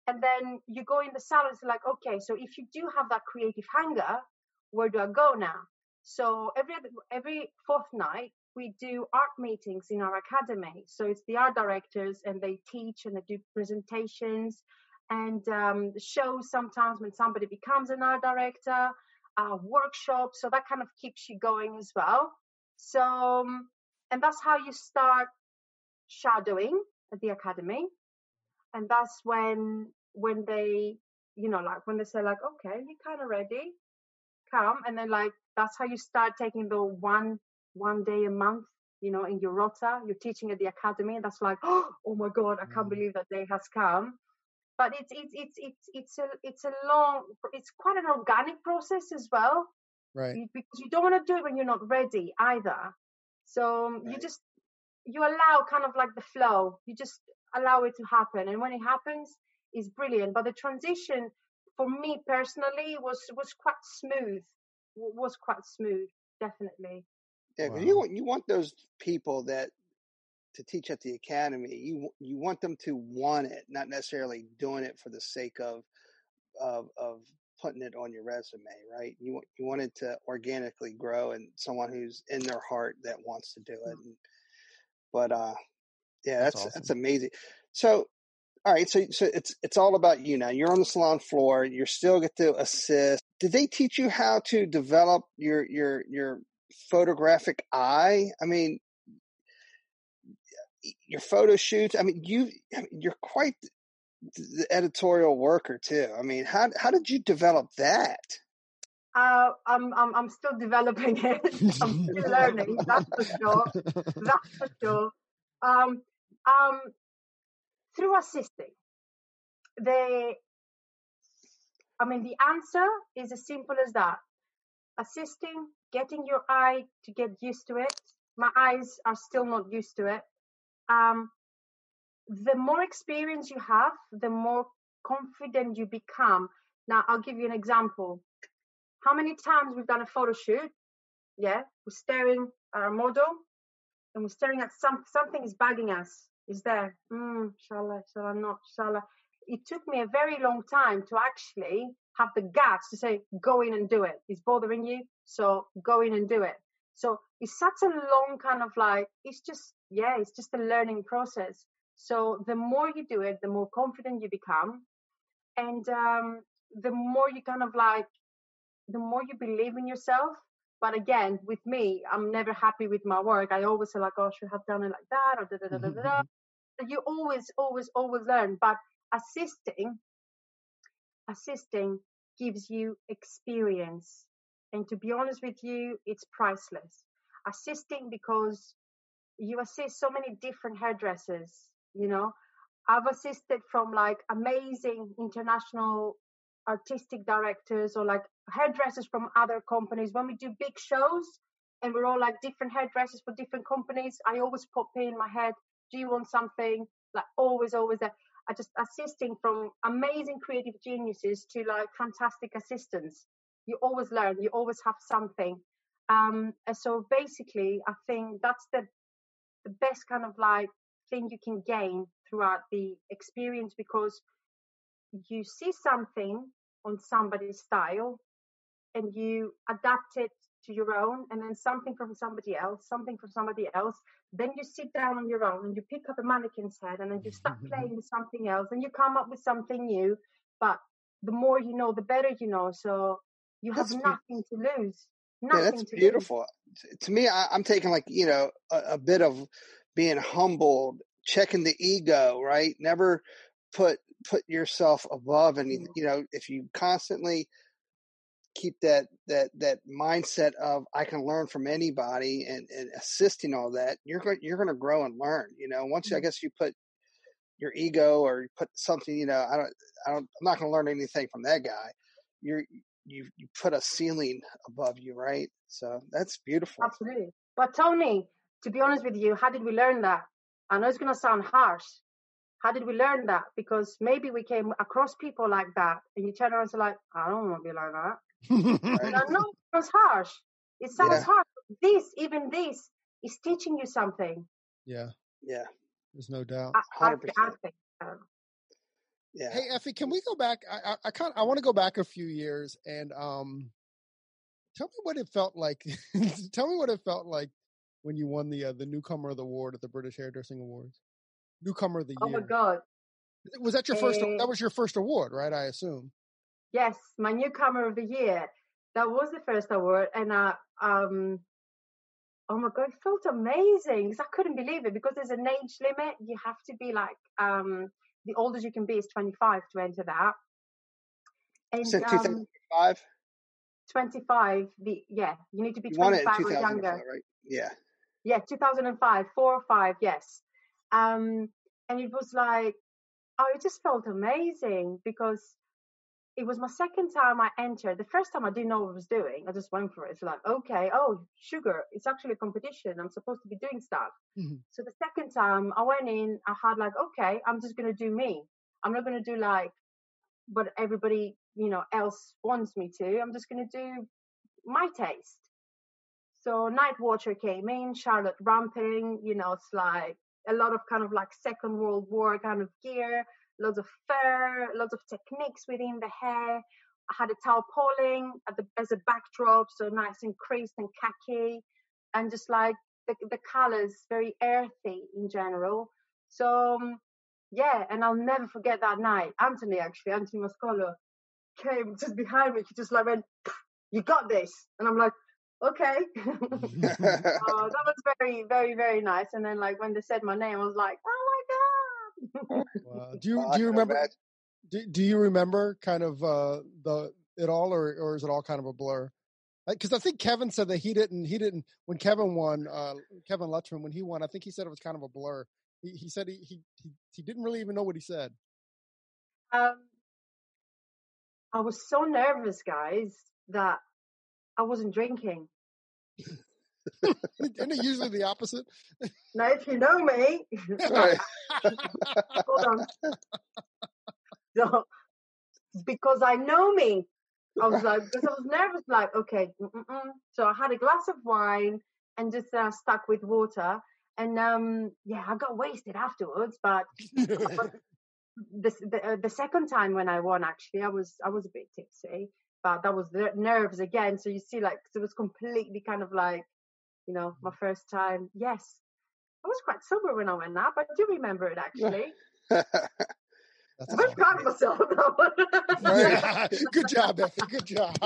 And then you go in the salon it's like okay so if you do have that creative hunger where do i go now? So every every fourth night we do art meetings in our academy. So it's the art directors and they teach and they do presentations. And um, shows sometimes when somebody becomes an art director uh, workshops so that kind of keeps you going as well. So um, and that's how you start shadowing at the academy. And that's when when they you know like when they say like okay you're kind of ready. Come. And then like that's how you start taking the one one day a month you know in your rota. You're teaching at the academy. And that's like oh my god i can't Mm. believe that day has come. But it's it's it's it's it's a it's a long it's quite an organic process as well. Right. you- because you don't want to do it when you're not ready either. So um, you just you allow kind of like the flow you just allow it to happen and when it happens is brilliant but the transition for me personally was was quite smooth was quite smooth definitely Yeah, 'cause Wow. you want you want those people that to teach at the academy. You you want them to want it, not necessarily doing it for the sake of of of putting it on your resume, right? You want you want it to organically grow and someone who's in their heart that wants to do it. Mm. And, but uh, yeah, That's that's awesome. that's amazing. So all right, so so it's it's all about you now. You're on the salon floor. You still get to assist. Did they teach you how to develop your your your photographic eye? I mean, your photo shoots. I mean, you I mean, you're quite the editorial worker too. I mean, how how did you develop that? Uh, I'm, I'm i'm still developing it. I'm still learning that's for sure. That's for sure. Um um through assisting the i mean the answer is as simple as that. Assisting getting your eye to get used to it. My eyes are still not used to it. Um the more experience you have the more confident you become. Now i'll give you an example how many times we've done a photo shoot yeah we're staring at our model and we're staring at some something is bugging us. Is there? Mm, shall i shall i not shall i it took me a very long time to actually have the guts to say go in and do it. It's bothering you so go in and do it. So it's such a long kind of like it's just yeah it's just a learning process. So the more you do it the more confident you become. And um, the more you kind of like the more you believe in yourself. But again with me i'm never happy with my work. I always say like oh I should have done it like that or da da da da da da. Mm-hmm. You always always always learn. But assisting assisting gives you experience. And to be honest with you, it's priceless. Assisting because you assist so many different hairdressers, you know. I've assisted from like amazing international artistic directors or like hairdressers from other companies. When we do big shows and we're all like different hairdressers for different companies, I always pop in my head, do you want something? Like always, always there. I just assisting from amazing creative geniuses to like fantastic assistants. You always learn, you always have something. Um, and so basically, I think that's the the best kind of like thing you can gain throughout the experience because you see something on somebody's style and you adapt it to your own and then something from somebody else something from somebody else then you sit down on your own and you pick up a mannequin's head and then you start mm-hmm. playing with something else and you come up with something new but the more you know the better you know so you have that's nothing be- to lose nothing yeah, that's beautiful. Lose. to me I, am taking like you know a, a bit of being humbled checking the ego right? Never put put yourself above and you know if you constantly keep that that that mindset of I can learn from anybody and, and assisting all that, you're going you're going to grow and learn. You know, once mm-hmm. I guess you put your ego or you put something, you know, I don't I don't I'm not going to learn anything from that guy. You're you you put a ceiling above you, right? So that's beautiful. Absolutely. But Tony, to be honest with you, how did we learn that? I know it's going to sound harsh. How did we learn that? Because maybe we came across people like that, and you turn around and say, like, I don't want to be like that no, it sounds harsh. It sounds yeah. harsh. This, even this, is teaching you something. Yeah. Yeah. There's no doubt. I, I, I think Yeah. Hey Effie, can we go back? I I, I kind I want to go back a few years and um, tell me what it felt like. tell me what it felt like when you won the uh, the newcomer of the award at the British Hairdressing Awards. Newcomer of the year. Oh my god! Was that your first? That was your first award, right? I assume. Yes, my newcomer of the year. That was the first award, and I um, oh my god, it felt amazing because I couldn't believe it because there's an age limit. You have to be like um, the oldest you can be is 25 to enter that. And so 2005. Um, 25. The yeah, you need to be 25 or younger. Right? Yeah. Yeah, 2005, four or five. Yes. Um, and it was like, oh, it just felt amazing because it was my second time I entered. The first time I didn't know what I was doing. I just went for it. It's like, okay, oh, sugar, it's actually a competition. I'm supposed to be doing stuff. Mm-hmm. So the second time I went in, I had like, okay, I'm just going to do me. I'm not going to do like what everybody, you know, else wants me to. I'm just going to do my taste. So Night Watcher came in, Charlotte Rampling, you know, it's like a lot of kind of like Second World War kind of gear lots of fur, lots of techniques within the hair. I had a tarpaulin the, as a backdrop, so nice and creased and khaki, and just like the, the colors, very earthy in general. So um, yeah, and I'll never forget that night. Anthony, actually, Anthony Mascolo, came just behind me. He just like went, "You got this," and I'm like, "Okay." uh, that was very, very, very nice. And then like when they said my name, I was like, "Oh my god. wow. Do you do you remember? Do, do you remember kind of uh, the it all, or or is it all kind of a blur? Because I think Kevin said that he didn't he didn't when Kevin won uh, Kevin Luchmun when he won I think he said it was kind of a blur. He, he said he, he he he didn't really even know what he said. Um, I was so nervous, guys, that I wasn't drinking. Isn't it usually the opposite? Now, if you know me, hold on. So, because I know me, I was like, because I was nervous, like, okay, mm-mm. so I had a glass of wine and just uh, stuck with water, and um, yeah, I got wasted afterwards. But, but the the, uh, the second time when I won, actually, I was I was a bit tipsy, but that was the nerves again. So you see, like, it was completely kind of like you know, my first time. Yes, I was quite sober when I went up. I do remember it actually. That's I'm proud of myself. yeah. Good job, Effie. Good job.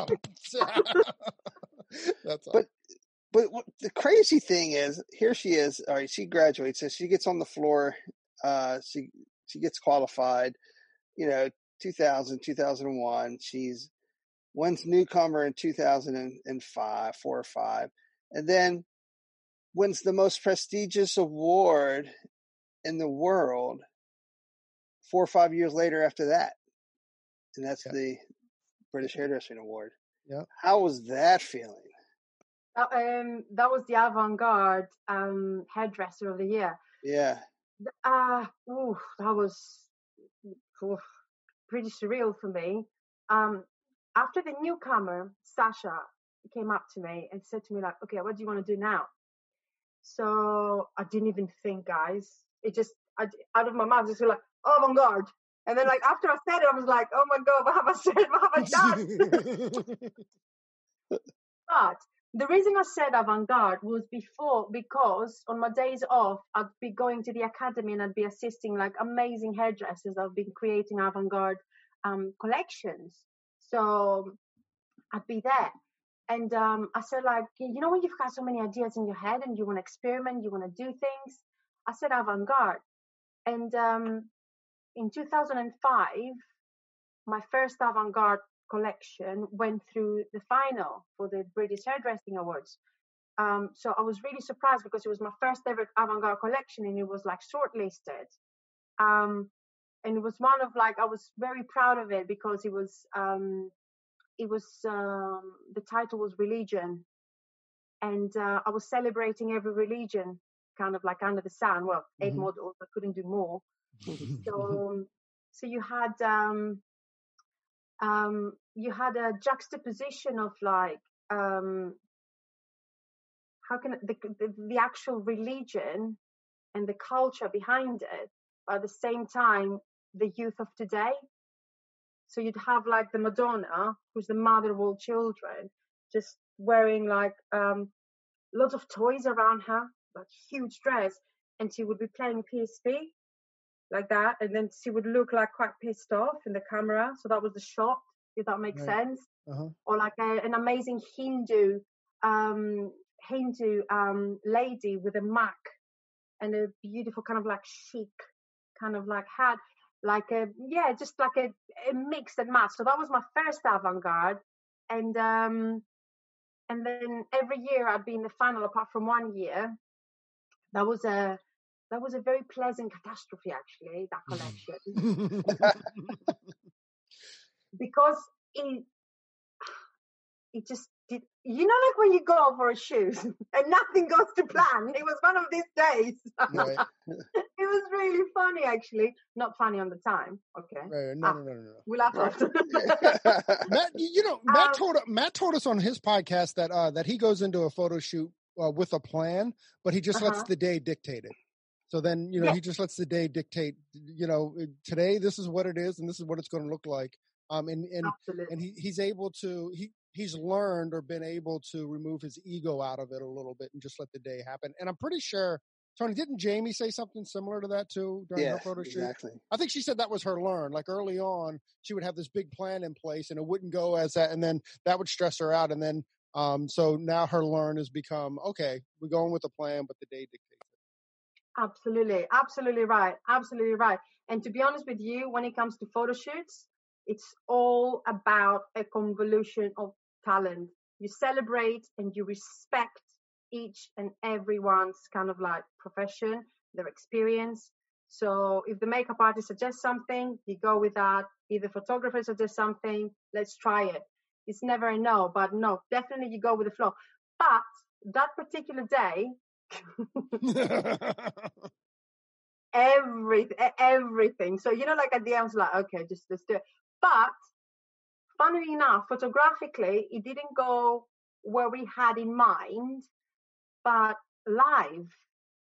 That's but but what, the crazy thing is, here she is. All right, she graduates. So she gets on the floor. Uh, she she gets qualified. You know, 2000, 2001. She's wins newcomer in 2005, four or five, and then wins the most prestigious award in the world four or five years later after that. And that's Yeah. the British Hairdressing Award. Yeah. How was that feeling? Uh, um, that was the avant-garde um, hairdresser of the year. Yeah. Ah, ooh, that was oof, pretty surreal for me. Um, after the newcomer, Sacha, came up to me and said to me like, "Okay, what do you want to do now?" So I didn't even think, guys. It just I, out of my mouth, just like avant-garde. And then, like after I said it, I was like, "Oh my god, what have I said? What have I done?" But the reason I said avant-garde was before because on my days off, I'd be going to the academy and I'd be assisting like amazing hairdressers that have been creating avant-garde um, collections. So I'd be there. And um, I said, like, you know, when you've got so many ideas in your head and you want to experiment, you want to do things. I said avant-garde. And um, in 2005, my first avant-garde collection went through the final for the British Hairdressing Awards. Um, so I was really surprised because it was my first ever avant-garde collection and it was like shortlisted. Um, and it was one of like I was very proud of it because it was um, it was um, the title was religion, and uh, I was celebrating every religion kind of like under the sun. Well, 8 Mhm. models, I couldn't do more. So so you had um, um, you had a juxtaposition of like um, how can the, the the actual religion and the culture behind it, but at the same time the youth of today. So you'd have like the Madonna, who's the mother of all children, just wearing like um, lots of toys around her, like huge dress, and she would be playing PSP like that, and then she would look like quite pissed off in the camera. So that was the shot, if that makes Right. sense. Uh-huh. Or like a, an amazing Hindu um, Hindu um, lady with a mak and a beautiful kind of like chic kind of like hat, like a yeah, just like a, a mix and match. So that was my first avant-garde, and um, and then every year I'd be in the final, apart from one year. That was a that was a very pleasant catastrophe actually. That collection because it it just did you know like when you go for a shoot and nothing goes to plan it was one of these days Right. it was really funny actually not funny on the time okay Right. No, Ah. no, no, no, no. we laugh Right. after Matt, you know, Matt Um, told Matt told us on his podcast that uh, that he goes into a photo shoot uh, with a plan, but he just lets Uh-huh. the day dictate it. So then, you know, Yeah. he just lets the day dictate. You know, uh, today this is what it is, and this is what it's going to look like. Um, and and absolutely and he he's able to he he's learned or been able to remove his ego out of it a little bit and just let the day happen. And I'm pretty sure. Tony, didn't Jamie say something similar to that too during yeah, her photo shoot? exactly. I think she said that was her learn. Like early on, she would have this big plan in place, and it wouldn't go as that, and then that would stress her out. And then, um, so now her learn has become okay. We're going with the plan, but the day dictates it. Absolutely, absolutely right, absolutely right. And to be honest with you, when it comes to photo shoots, it's all about a convolution of talent. You celebrate and you respect each and everyone's kind of like profession, their experience. So if the makeup artist suggests something, you go with that. If the photographer suggests something, let's try it. It's never a no, but no, definitely you go with the flow. But that particular day, every e- everything. So you know, like at the end, I was like, okay, just let's do it. But funnily enough, photographically, it didn't go where we had in mind. But live,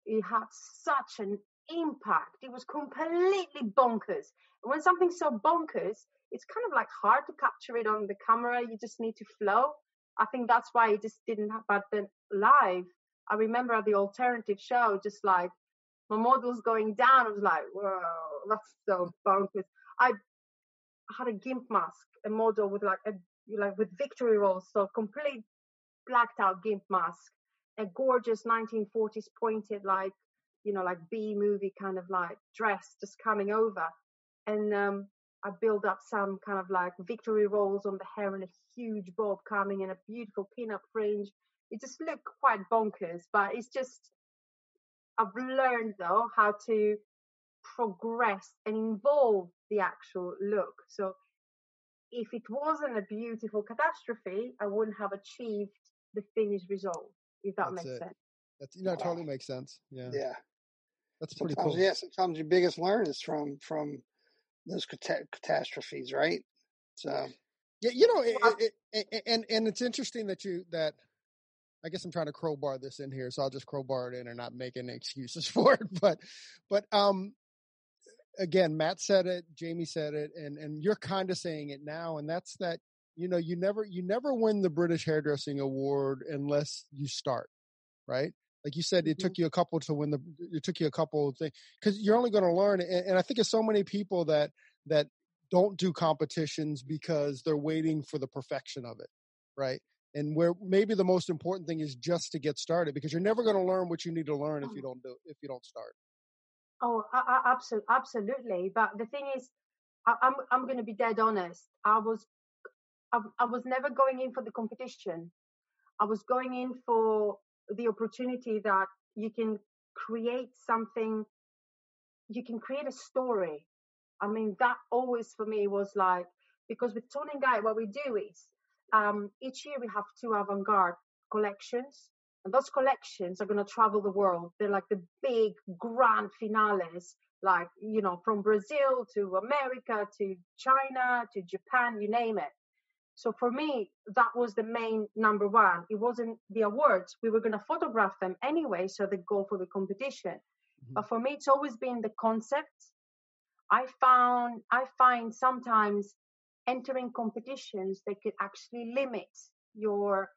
it had such an impact. It was completely bonkers. When something's so bonkers, it's kind of like hard to capture it on the camera. You just need to flow. I think that's why it just didn't happen. But then live, I remember at the alternative show, just like my model's going down. I was like, whoa, that's so bonkers. I had a gimp mask, a model with like a like with victory rolls, so complete blacked out gimp mask, a gorgeous 1940s pointed like you know like B movie kind of like dress just coming over, and um, I build up some kind of like victory rolls on the hair and a huge bob coming and a beautiful pin-up fringe. It just looked quite bonkers, but it's just I've learned though how to progress and involve the actual look. So if it wasn't a beautiful catastrophe, I wouldn't have achieved the finished result. If that That's makes it. sense. That's you know, it totally makes sense. Yeah, Yeah. that's pretty Sometimes, cool. yeah. Sometimes your biggest learn is from from those cata- catastrophes, right? So Yeah, you know, it, it, it, and and it's interesting that you that. I guess I'm trying to crowbar this in here, so I'll just crowbar it in and not make any excuses for it. But, but um, again, Matt said it, Jamie said it, and and you're kind of saying it now, and that's that. You know, you never you never win the British Hairdressing Award unless you start, right? Like you said, it Mhm. took you a couple to win the. It took you a couple of things because you're only going to learn. And, and I think there's so many people that that don't do competitions because they're waiting for the perfection of it, right? And where maybe the most important thing is just to get started because you're never going to learn what you need to learn if you don't do if you don't start. Oh, absolutely, absolutely. But the thing is, I'm I'm going to be dead honest. I was I, I was never going in for the competition. I was going in for the opportunity that you can create something. You can create a story. I mean, that always for me was like because with Tony Guy, what we do is um, each year we have two avant-garde collections, and those collections are going to travel the world. They're like the big grand finales, like you know, from Brazil to America to China to Japan, you name it. So for me, that was the main number one. It wasn't the awards. We were going to photograph them anyway, so they go for the competition. Mhm. But for me, it's always been the concept. I found I find sometimes entering competitions they could actually limit your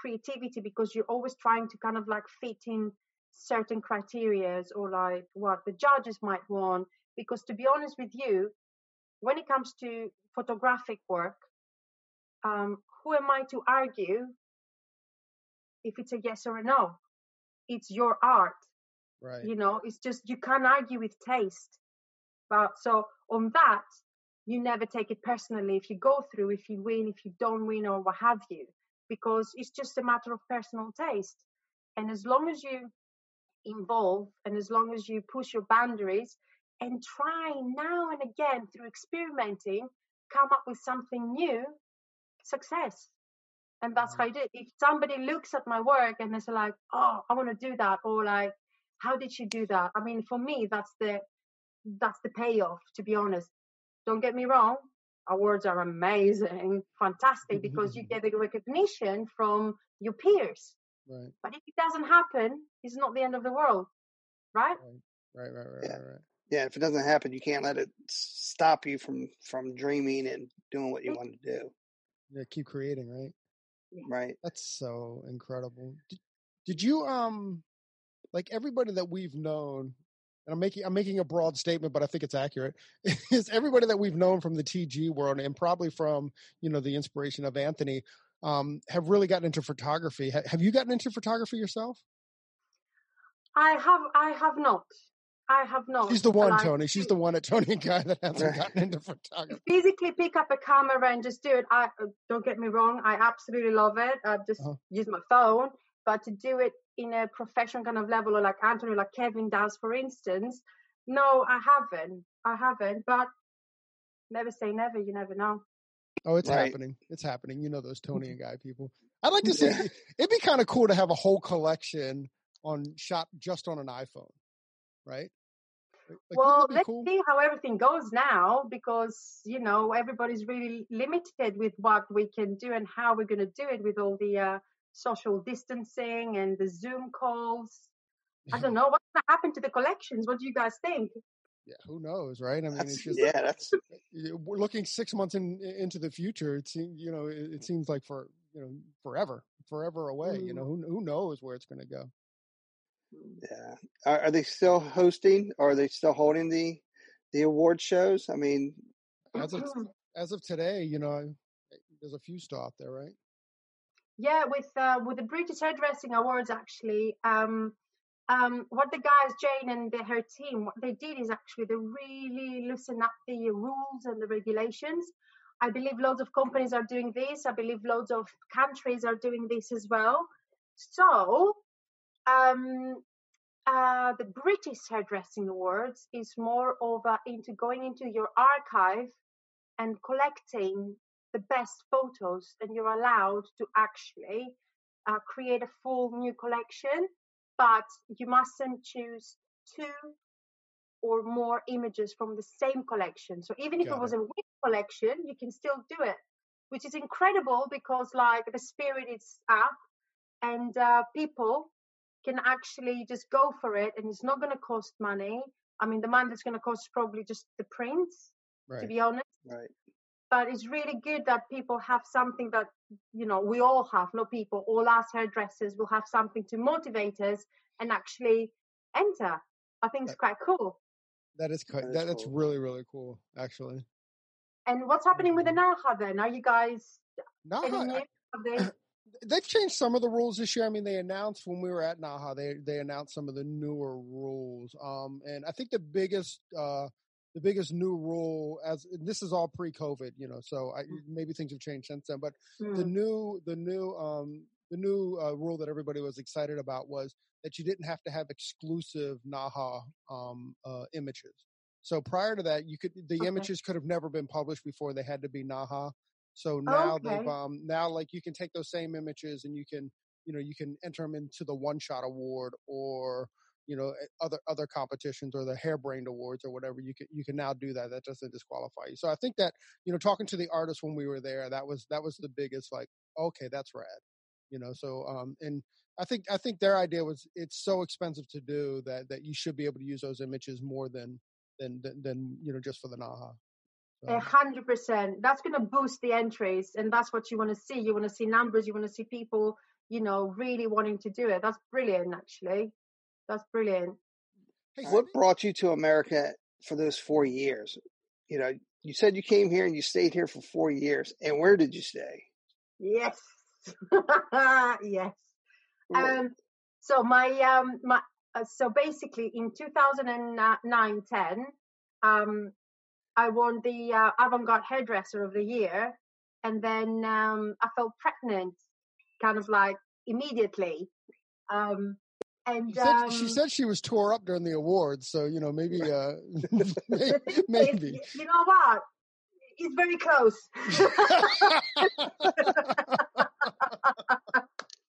creativity because you're always trying to kind of like fit in certain criterias or like what the judges might want. Because to be honest with you, when it comes to photographic work, um, who am I to argue if it's a yes or a no? It's your art Right. you know it's just you can't argue with taste but so on that you never take it personally if you go through if you win if you don't win or what have you because it's just a matter of personal taste and as long as you involve and as long as you push your boundaries and try now and again through experimenting come up with something new success and that's how mm-hmm. I did. If somebody looks at my work and they're like, "Oh, I want to do that," or like, "How did she do that?" I mean, for me, that's the that's the payoff. To be honest, don't get me wrong. Awards are amazing, fantastic because you get the recognition from your peers. Right. But if it doesn't happen, it's not the end of the world, right? Right. Right. Right. Yeah. Right. Right. yeah, if it doesn't happen, you can't let it stop you from from dreaming and doing what you want to do. Yeah. Keep creating. Right. Right. That's so incredible. Did, did you um like everybody that we've known and I'm making I'm making a broad statement but I think it's accurate is everybody that we've known from the TG world and probably from you know the inspiration of Anthony um have really gotten into photography. Ha- have you gotten into photography yourself? I have, I have not. I have not. She's the one, Like, Tony. She's the one at Tony and Guy that hasn't gotten into photography. physically pick up a camera and just do it. I uh, don't get me wrong, I absolutely love it. I just Uh-huh. use my phone, but to do it in a professional kind of level, or like Anthony, like Kevin does, for instance, no, I haven't. I haven't. But never say never. You never know. Oh, it's Right. happening. It's happening. You know those Tony and Guy people. I'd like to see. It'd be kind of cool to have a whole collection on shot just on an iPhone, right? Like, well, let's cool? see how everything goes now, because you know everybody's really limited with what we can do and how we're going to do it with all the uh, social distancing and the Zoom calls. I don't know what's going to happen to the collections. What do you guys think? Yeah, who knows, right? I mean, That's, it's just yeah, that's we're looking six months in into the future. It seems, you know, it, it seems like for you know forever, forever away. You know, mm. who who knows where it's going to go? Mm. yeah. Are, are they still hosting? Or are they still holding the the award shows? I mean, As of as of today, you know, there's a few still out there, right? Yeah, with uh, with the British Hairdressing Awards, actually, um, um, what the guys, Jane and the, her team, what they did is actually they really loosen up the rules and the regulations. I believe loads of companies are doing this. I believe loads of countries are doing this as well. So, um, uh, the British Hairdressing Awards is more over into going into your archive and collecting the best photos, and you're allowed to actually uh, create a full new collection but you mustn't choose two or more images from the same collection. So even if Got it was it. a wig collection, you can still do it, which is incredible because like the spirit is up and uh, people can actually just go for it and it's not going to cost money. I mean, the money that's going to cost is probably just the prints, right. to be honest. Right. But it's really good that people have something that you know we all have no people. All us hairdressers will have something to motivate us and actually enter. I think it's quite cool. That is quite that, that's really really cool actually. And what's happening with the NAHA then? Are you guys NAHA, they... they've changed some of the rules this year. I mean they announced when we were at naha they they announced some of the newer rules. Um and i think the biggest uh the biggest new rule as this is all pre-COVID, you know, so I, mm. maybe things have changed since then. But mm. the new, the new, um, the new uh, rule that everybody was excited about was that you didn't have to have exclusive NAHA um, uh, images. So prior to that, you could the okay. images could have never been published before they had to be NAHA. So now okay. they've um, now like you can take those same images and you can you know you can enter them into the one shot award or you know eh, other other competitions or the Hairbrained awards or whatever you can you can now do that that doesn't disqualify you. So i think that you know talking to the artists when we were there that was that was the biggest like okay that's rad you know so um and i think i think their idea was it's so expensive to do that that you should be able to use those images more than than than, than you know just for the NAHA a hundred percent. That's going to boost the entries and that's what you want to see. You want to see numbers you want to see people you know really wanting to do it. That's brilliant actually that's brilliant. What brought you to America for those four years? You know, you said you came here and you stayed here for four years. And where did you stay? Yes, yes. Um, so my um my uh, so basically in 2009 10 um I won the uh, avant-garde hairdresser of the year, and then um, I felt pregnant, kind of like immediately. Um, and she said, um, she said, she was tore up during the awards, so you know maybe uh, maybe. You know what? It's very close.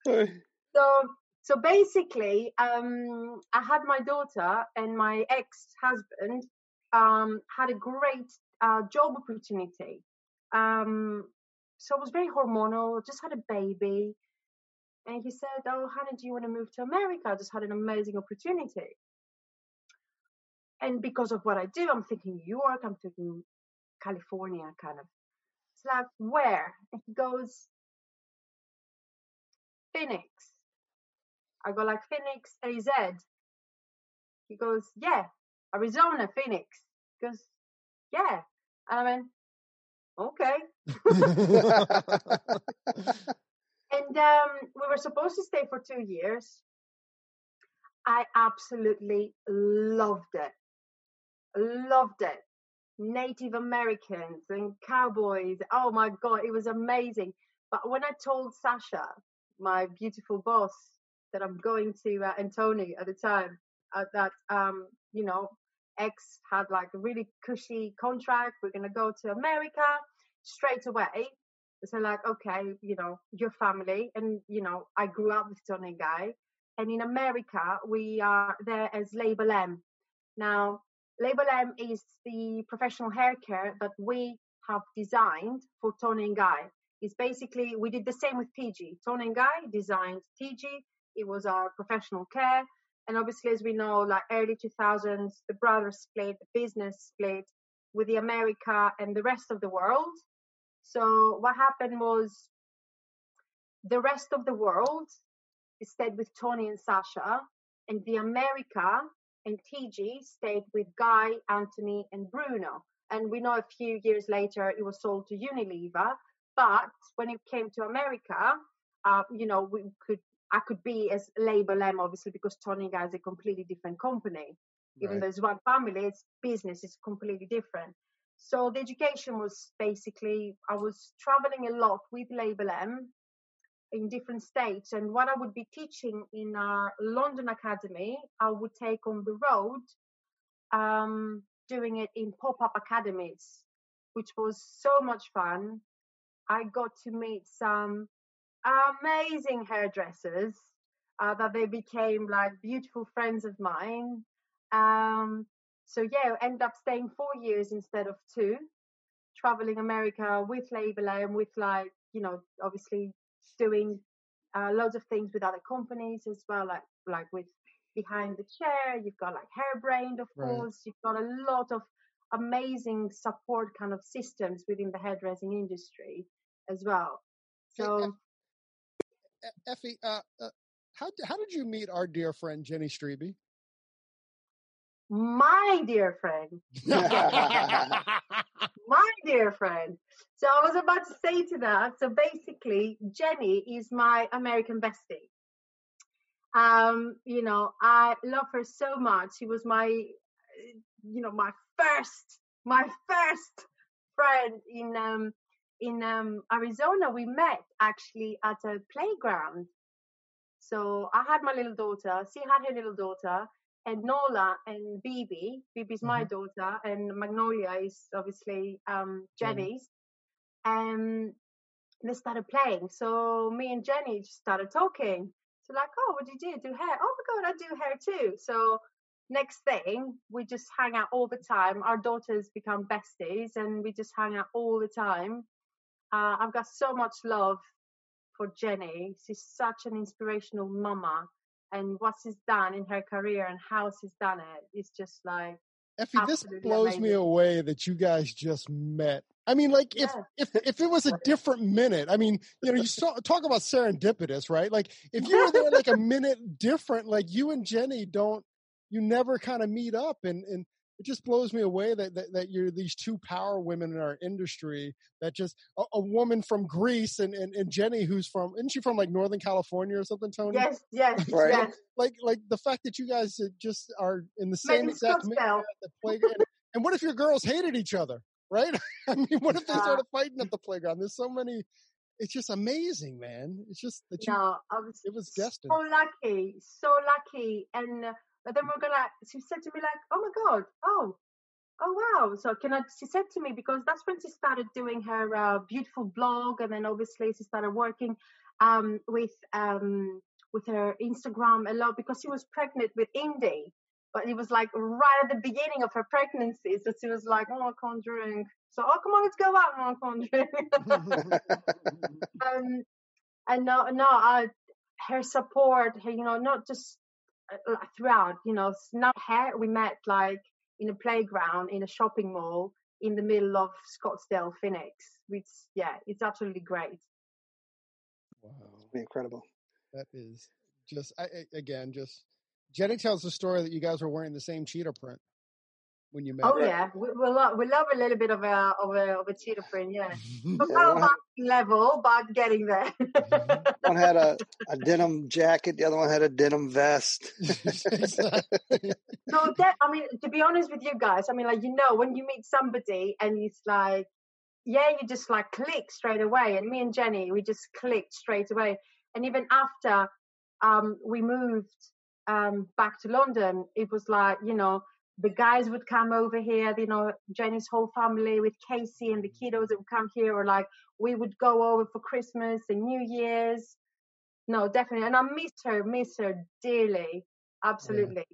so so basically, um, I had my daughter and my ex-husband um, had a great uh, job opportunity. Um, so it was very hormonal. Just had a baby. And he said, Oh, honey, do you want to move to America? I just had an amazing opportunity. And because of what I do, I'm thinking New York, I'm thinking California, kind of. It's like, where? And he goes, Phoenix. I go, like, Phoenix, AZ. He goes, Yeah, Arizona, Phoenix. He goes, Yeah. And I went, Okay. And um, we were supposed to stay for two years. I absolutely loved it. Loved it. Native Americans and cowboys. Oh my God, it was amazing. But when I told Sacha, my beautiful boss, that I'm going to, uh, at the time, uh, that, um, you know, X had like a really cushy contract. We're going to go to America straight away. So like, okay, you know, your family, and you know, I grew up with Tony Guy, and in America we are there as Label M. Now, Label M is the professional hair care that we have designed for Tony and Guy. It's basically we did the same with TG. Tony and Guy designed TG. It was our professional care, and obviously, as we know, like early 2000s, the brothers split, the business split with the America and the rest of the world so what happened was the rest of the world stayed with Tony and Sacha, and the America and TG stayed with Guy, Anthony, and Bruno. And we know a few years later it was sold to Unilever. But when it came to America, uh, you know, we could I could be as label M obviously because Tony Guy is a completely different company. Even Right. though it's one family, it's business is completely different. So the education was basically I was traveling a lot with Label M in different states, and what I would be teaching in our London academy, I would take on the road, um, doing it in pop-up academies, which was so much fun. I got to meet some amazing hairdressers uh, that they became like beautiful friends of mine. Um, so yeah, end up staying four years instead of two, traveling America with Label and with like you know obviously doing uh, loads of things with other companies as well, like like with behind the chair. You've got like Hairbrained, of Right. course. You've got a lot of amazing support kind of systems within the hairdressing industry as well. So E- Effie, uh, uh, how how did you meet our dear friend Jenny Strebe? My dear friend, my dear friend. So I was about to say to that. So basically, Jenny is my American bestie. Um, you know, I love her so much. She was my, you know, my first, my first friend in um in um Arizona. We met actually at a playground. So I had my little daughter. She had her little daughter, and Nola and Bibi. Bibi's my daughter, and Magnolia is obviously um, Jenny. Jenny's. And they started playing. So me and Jenny just started talking. So like, oh, what do you do? Do hair? Oh my god, I do hair too. So next thing, we just hang out all the time. Our daughters become besties, and we just hang out all the time. Uh, I've got so much love for Jenny. She's such an inspirational mama, and what she's done in her career and how she's done it is just like Effie, this blows me away that you guys just met. I mean, like if Yeah. if if it was a different minute, I mean, you know, you saw, talk about serendipitous, right? Like if you were there like a minute different, like you and Jenny don't, you never kind of meet up, and and it just blows me away that that, that you're these two power women in our industry that just a, a woman from Greece and, and and Jenny who's from isn't she from like Northern California or something, Tony? yes, yes, Right. yes. like like the fact that you guys uh, just are in the same in exact at the playground. and what if your girls hated each other, right? I mean, what if they started fighting at the playground? There's so many. It's just amazing, man. It's just that you. No, I was It was destined. so lucky, so lucky. And uh, then we're gonna. She said to me like, "Oh my god, oh, oh wow." So can I? She said to me because that's when she started doing her uh, beautiful blog, and then obviously she started working um, with um, with her Instagram a lot because she was pregnant with Indy. But it was like right at the beginning of her pregnancy, so she was like, "Oh, I can't drink." So, oh, come on, let's go out. No, I can't drink. um, and no, no, I, her support, her, you know, not just like, throughout, you know, s- not her. We met like in a playground in a shopping mall in the middle of Scottsdale, Phoenix. Which, yeah, it's absolutely great. Wow, Incredible. that is just I, I- again just. Jenny tells the story that you guys were wearing the same cheetah print when you met. Oh yeah, we, we love we love a little bit of a of a of a cheetah print, yeah. Not Yeah, on level, but getting there. one had a, a denim jacket, the other one had a denim vest. No, that I mean, to be honest with you guys, I mean, like you know, when you meet somebody and it's like, yeah, you just like click straight away. And me and Jenny, we just clicked straight away. And even after um, we moved um, back to London, it was like you know, the guys would come over here. You know, Jenny's whole family with Casey and the kiddos that would come here, or like we would go over for Christmas and New Year's. No, definitely, and I miss her, miss her dearly, absolutely.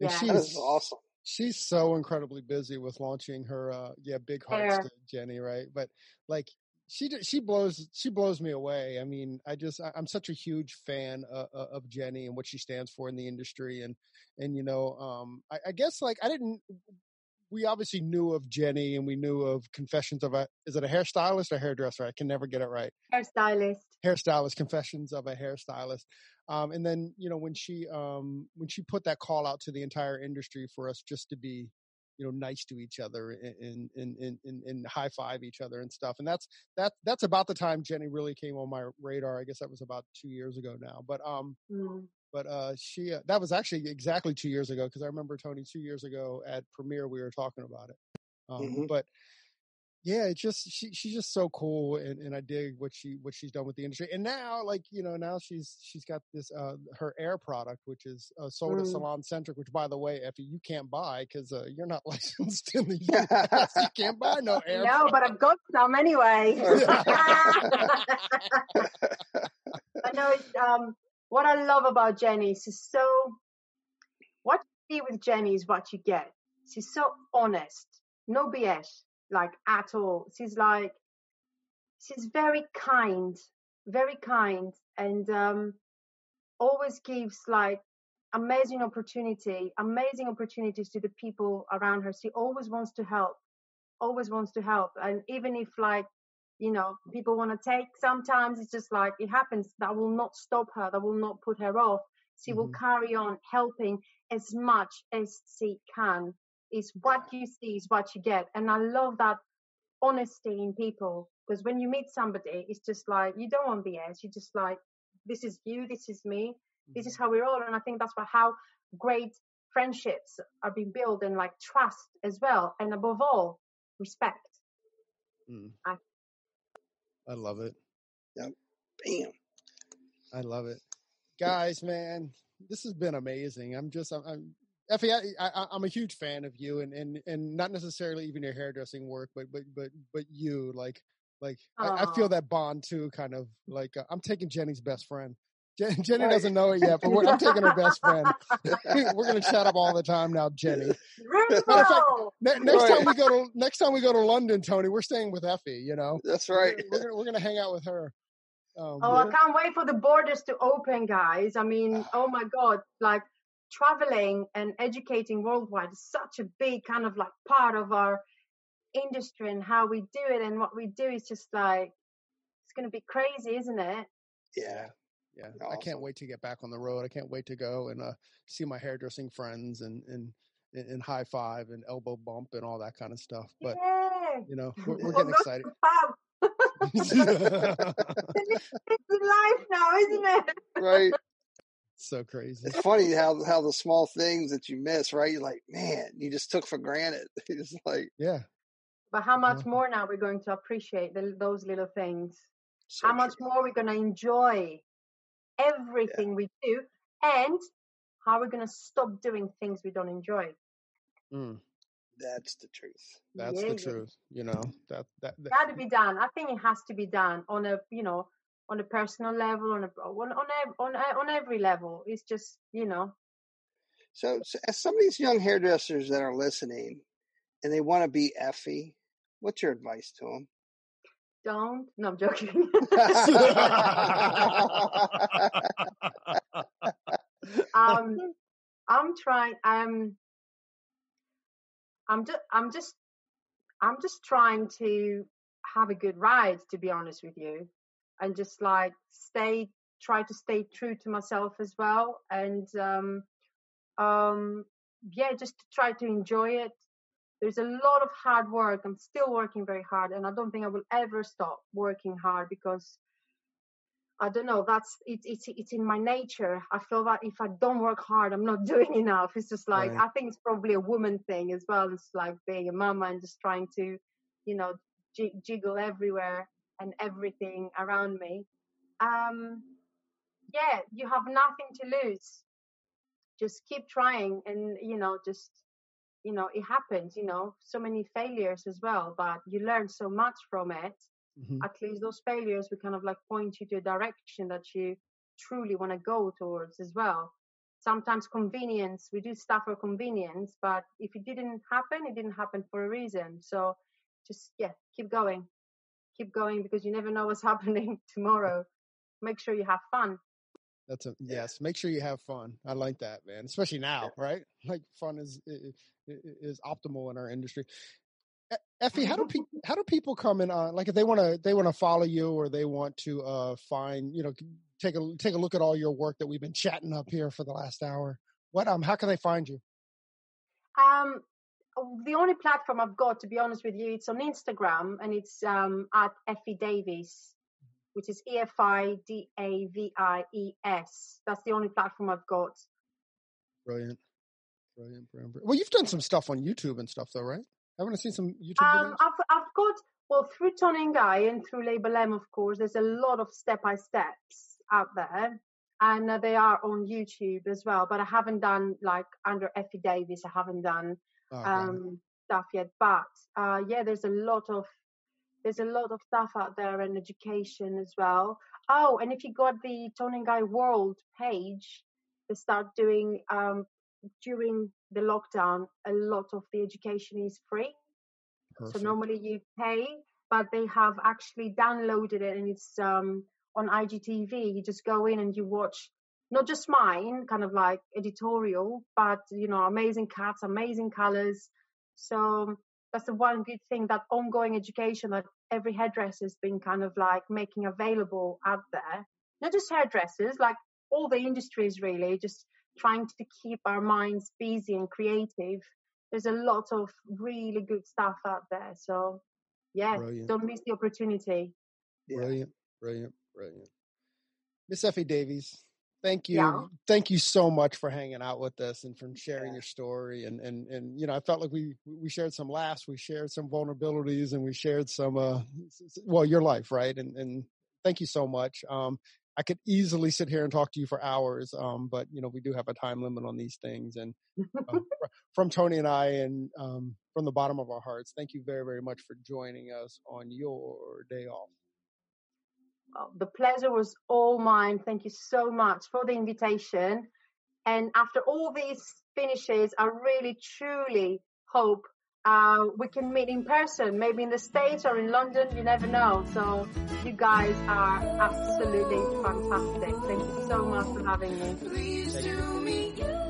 And Yeah. she That is is awesome. she's so incredibly busy with launching her uh yeah big hearts to jenny right but like she she blows she blows me away. I mean i just i'm such a huge fan uh, uh, of jenny and what she stands for in the industry and and you know um I, I guess like i didn't we obviously knew of jenny and we knew of confessions of a is it a hairstylist or hairdresser? I can never get it right. Hairstylist. hairstylist confessions of a hairstylist. Um, and then you know when she um, when she put that call out to the entire industry for us just to be you know nice to each other and and and and, and high five each other and stuff and that's that that's about the time jenny really came on my radar i guess that was about two years ago now but um mm. but uh she uh, that was actually exactly two years ago because i remember tony two years ago at premiere we were talking about it um mm-hmm. but yeah, it's just she she's just so cool, and, and I dig what she what she's done with the industry. And now, like you know, now she's she's got this uh her air product, which is uh, sold mm. at SalonCentric. Which, by the way, Effie, you can't buy because uh, you're not licensed in the U.S. you can't buy no air. No, product. but I've got some anyway. I know. It's, um, what I love about Jenny is so. What you see with Jenny is what you get. She's so honest, no BS like at all. She's like, she's very kind, very kind, and um, always gives like amazing opportunity, amazing opportunities to the people around her. She always wants to help, always wants to help, and even if like you know people want to take, sometimes it's just like it happens. That will not stop her. That will not put her off. She mm-hmm. will carry on helping as much as she can is what you see is what you get. And I love that honesty in people because when you meet somebody, it's just like you don't want BS. You're just like this is you, this is me, this is mm-hmm. how we're all. And I think that's what how great friendships are being built and like trust as well, and above all, respect. Mm. I, I love it. Yep. Bam. I love it, guys. Man, this has been amazing. I'm just I'm, I'm Effie, I, I, I'm a huge fan of you, and, and and not necessarily even your hairdressing work, but but but but you like like I, I, feel that bond too. Kind of like uh, I'm taking Jenny's best friend. Jen, Jenny right. doesn't know it yet, but I'm taking her best friend. we're gonna chat up all the time now, Jenny. Fact, ne- next right. time we go to next time we go to London, Tony, we're staying with Effie. You know, that's right. We're, we're, gonna, we're gonna hang out with her. Um, oh, yeah. I can't wait for the borders to open, guys. I mean, oh my god, like traveling and educating worldwide is such a big kind of like part of our industry and how we do it and what we do is just like it's going to be crazy isn't it? Yeah. Yeah. Awesome. i can't wait to get back on the road. I can't wait to go and uh, see my hairdressing friends and and and high five and elbow bump and all that kind of stuff but yeah. you know we're, we're getting excited. It's life now isn't it? Right so crazy. It's funny how how the small things that you miss, right? You're like, man, you just took for granted. It's like, yeah. But how much more now we're going to appreciate the, those little things? So how much more we're going to enjoy everything yeah. we do, and how we're going to stop doing things we don't enjoy. Mm. That's the truth. That's yeah, the truth. You know that that, that got to be done. I think it has to be done on a you know on a personal level, on a on on on, on every level. It's just you know. So, so, as some of these young hairdressers that are listening, and they want to be Effie, what's your advice to them? Don't. No, I'm joking. um, I'm trying. I'm. I'm just. I'm just. I'm just trying to have a good ride. To be honest with you, and just like stay try to stay true to myself as well and um um yeah just to try to enjoy it. There's a lot of hard work. I'm still working very hard and i don't think i will ever stop working hard because i don't know that's it, it's it's in my nature. I feel that if i don't work hard i'm not doing enough. It's just like right. i think it's probably a woman thing as well. It's like being a mama and just trying to you know jiggle everywhere and everything around me um yeah you have nothing to lose. Just keep trying and you know just you know it happens you know so many failures as well but you learn so much from it. Mm-hmm. at least those failures will kind of like point you to a direction that you truly want to go towards as well. Sometimes convenience we do stuff for convenience but if it didn't happen it didn't happen for a reason. So just yeah keep going keep going because you never know what's happening tomorrow. Make sure you have fun. That's a yes. Make sure you have fun. I like that, man. Especially now, right? Like fun is is optimal in our industry. Effie, how do pe- how do people come in on like if they want to they want to follow you or they want to uh find you know take a take a look at all your work that we've been chatting up here for the last hour? What um how can they find you? Um the only platform I've got, to be honest with you, it's on Instagram and it's um, at Effie Davies, which is E F I D A V I E S. That's the only platform I've got. Brilliant. Brilliant, brilliant, brilliant. Well, you've done some stuff on YouTube and stuff, though, right? Haven't I seen some YouTube Um, videos? I've, I've got, well, through Toni and Guy and through Label M, of course, there's a lot of step by steps out there. And uh, they are on YouTube as well. But I haven't done, like, under Effie Davies, I haven't done Oh, um, stuff yet. But uh, yeah, there's a lot of there's a lot of stuff out there and education as well. Oh, and if you got the Toni Guy World page, they start doing um, during the lockdown. A lot of the education is free. Perfect. So normally you pay, but they have actually downloaded it and it's um, on IGTV. You just go in and you watch not just mine, kind of like editorial, but you know, amazing cats, amazing colors. So that's the one good thing that ongoing education that every hairdresser's been kind of like making available out there. Not just hairdressers, like all the industries really, just trying to keep our minds busy and creative. There's a lot of really good stuff out there. So yeah, Brilliant. don't miss the opportunity. Yeah. Brilliant, brilliant, brilliant. Miss Effie Davies, thank you, Yeah. thank you so much for hanging out with us and from sharing Yeah. your story. And and and you know, I felt like we we shared some laughs, we shared some vulnerabilities, and we shared some uh, well, your life, right? And and thank you so much. Um, I could easily sit here and talk to you for hours, um, but you know, we do have a time limit on these things. And uh, from Tony and I, and um, from the bottom of our hearts, thank you very very much for joining us on your day off. The pleasure was all mine. Thank you so much for the invitation. And after all these finishes, I really truly hope uh, we can meet in person, maybe in the States or in London. You never know. So you guys are absolutely fantastic. Thank you so much for having me.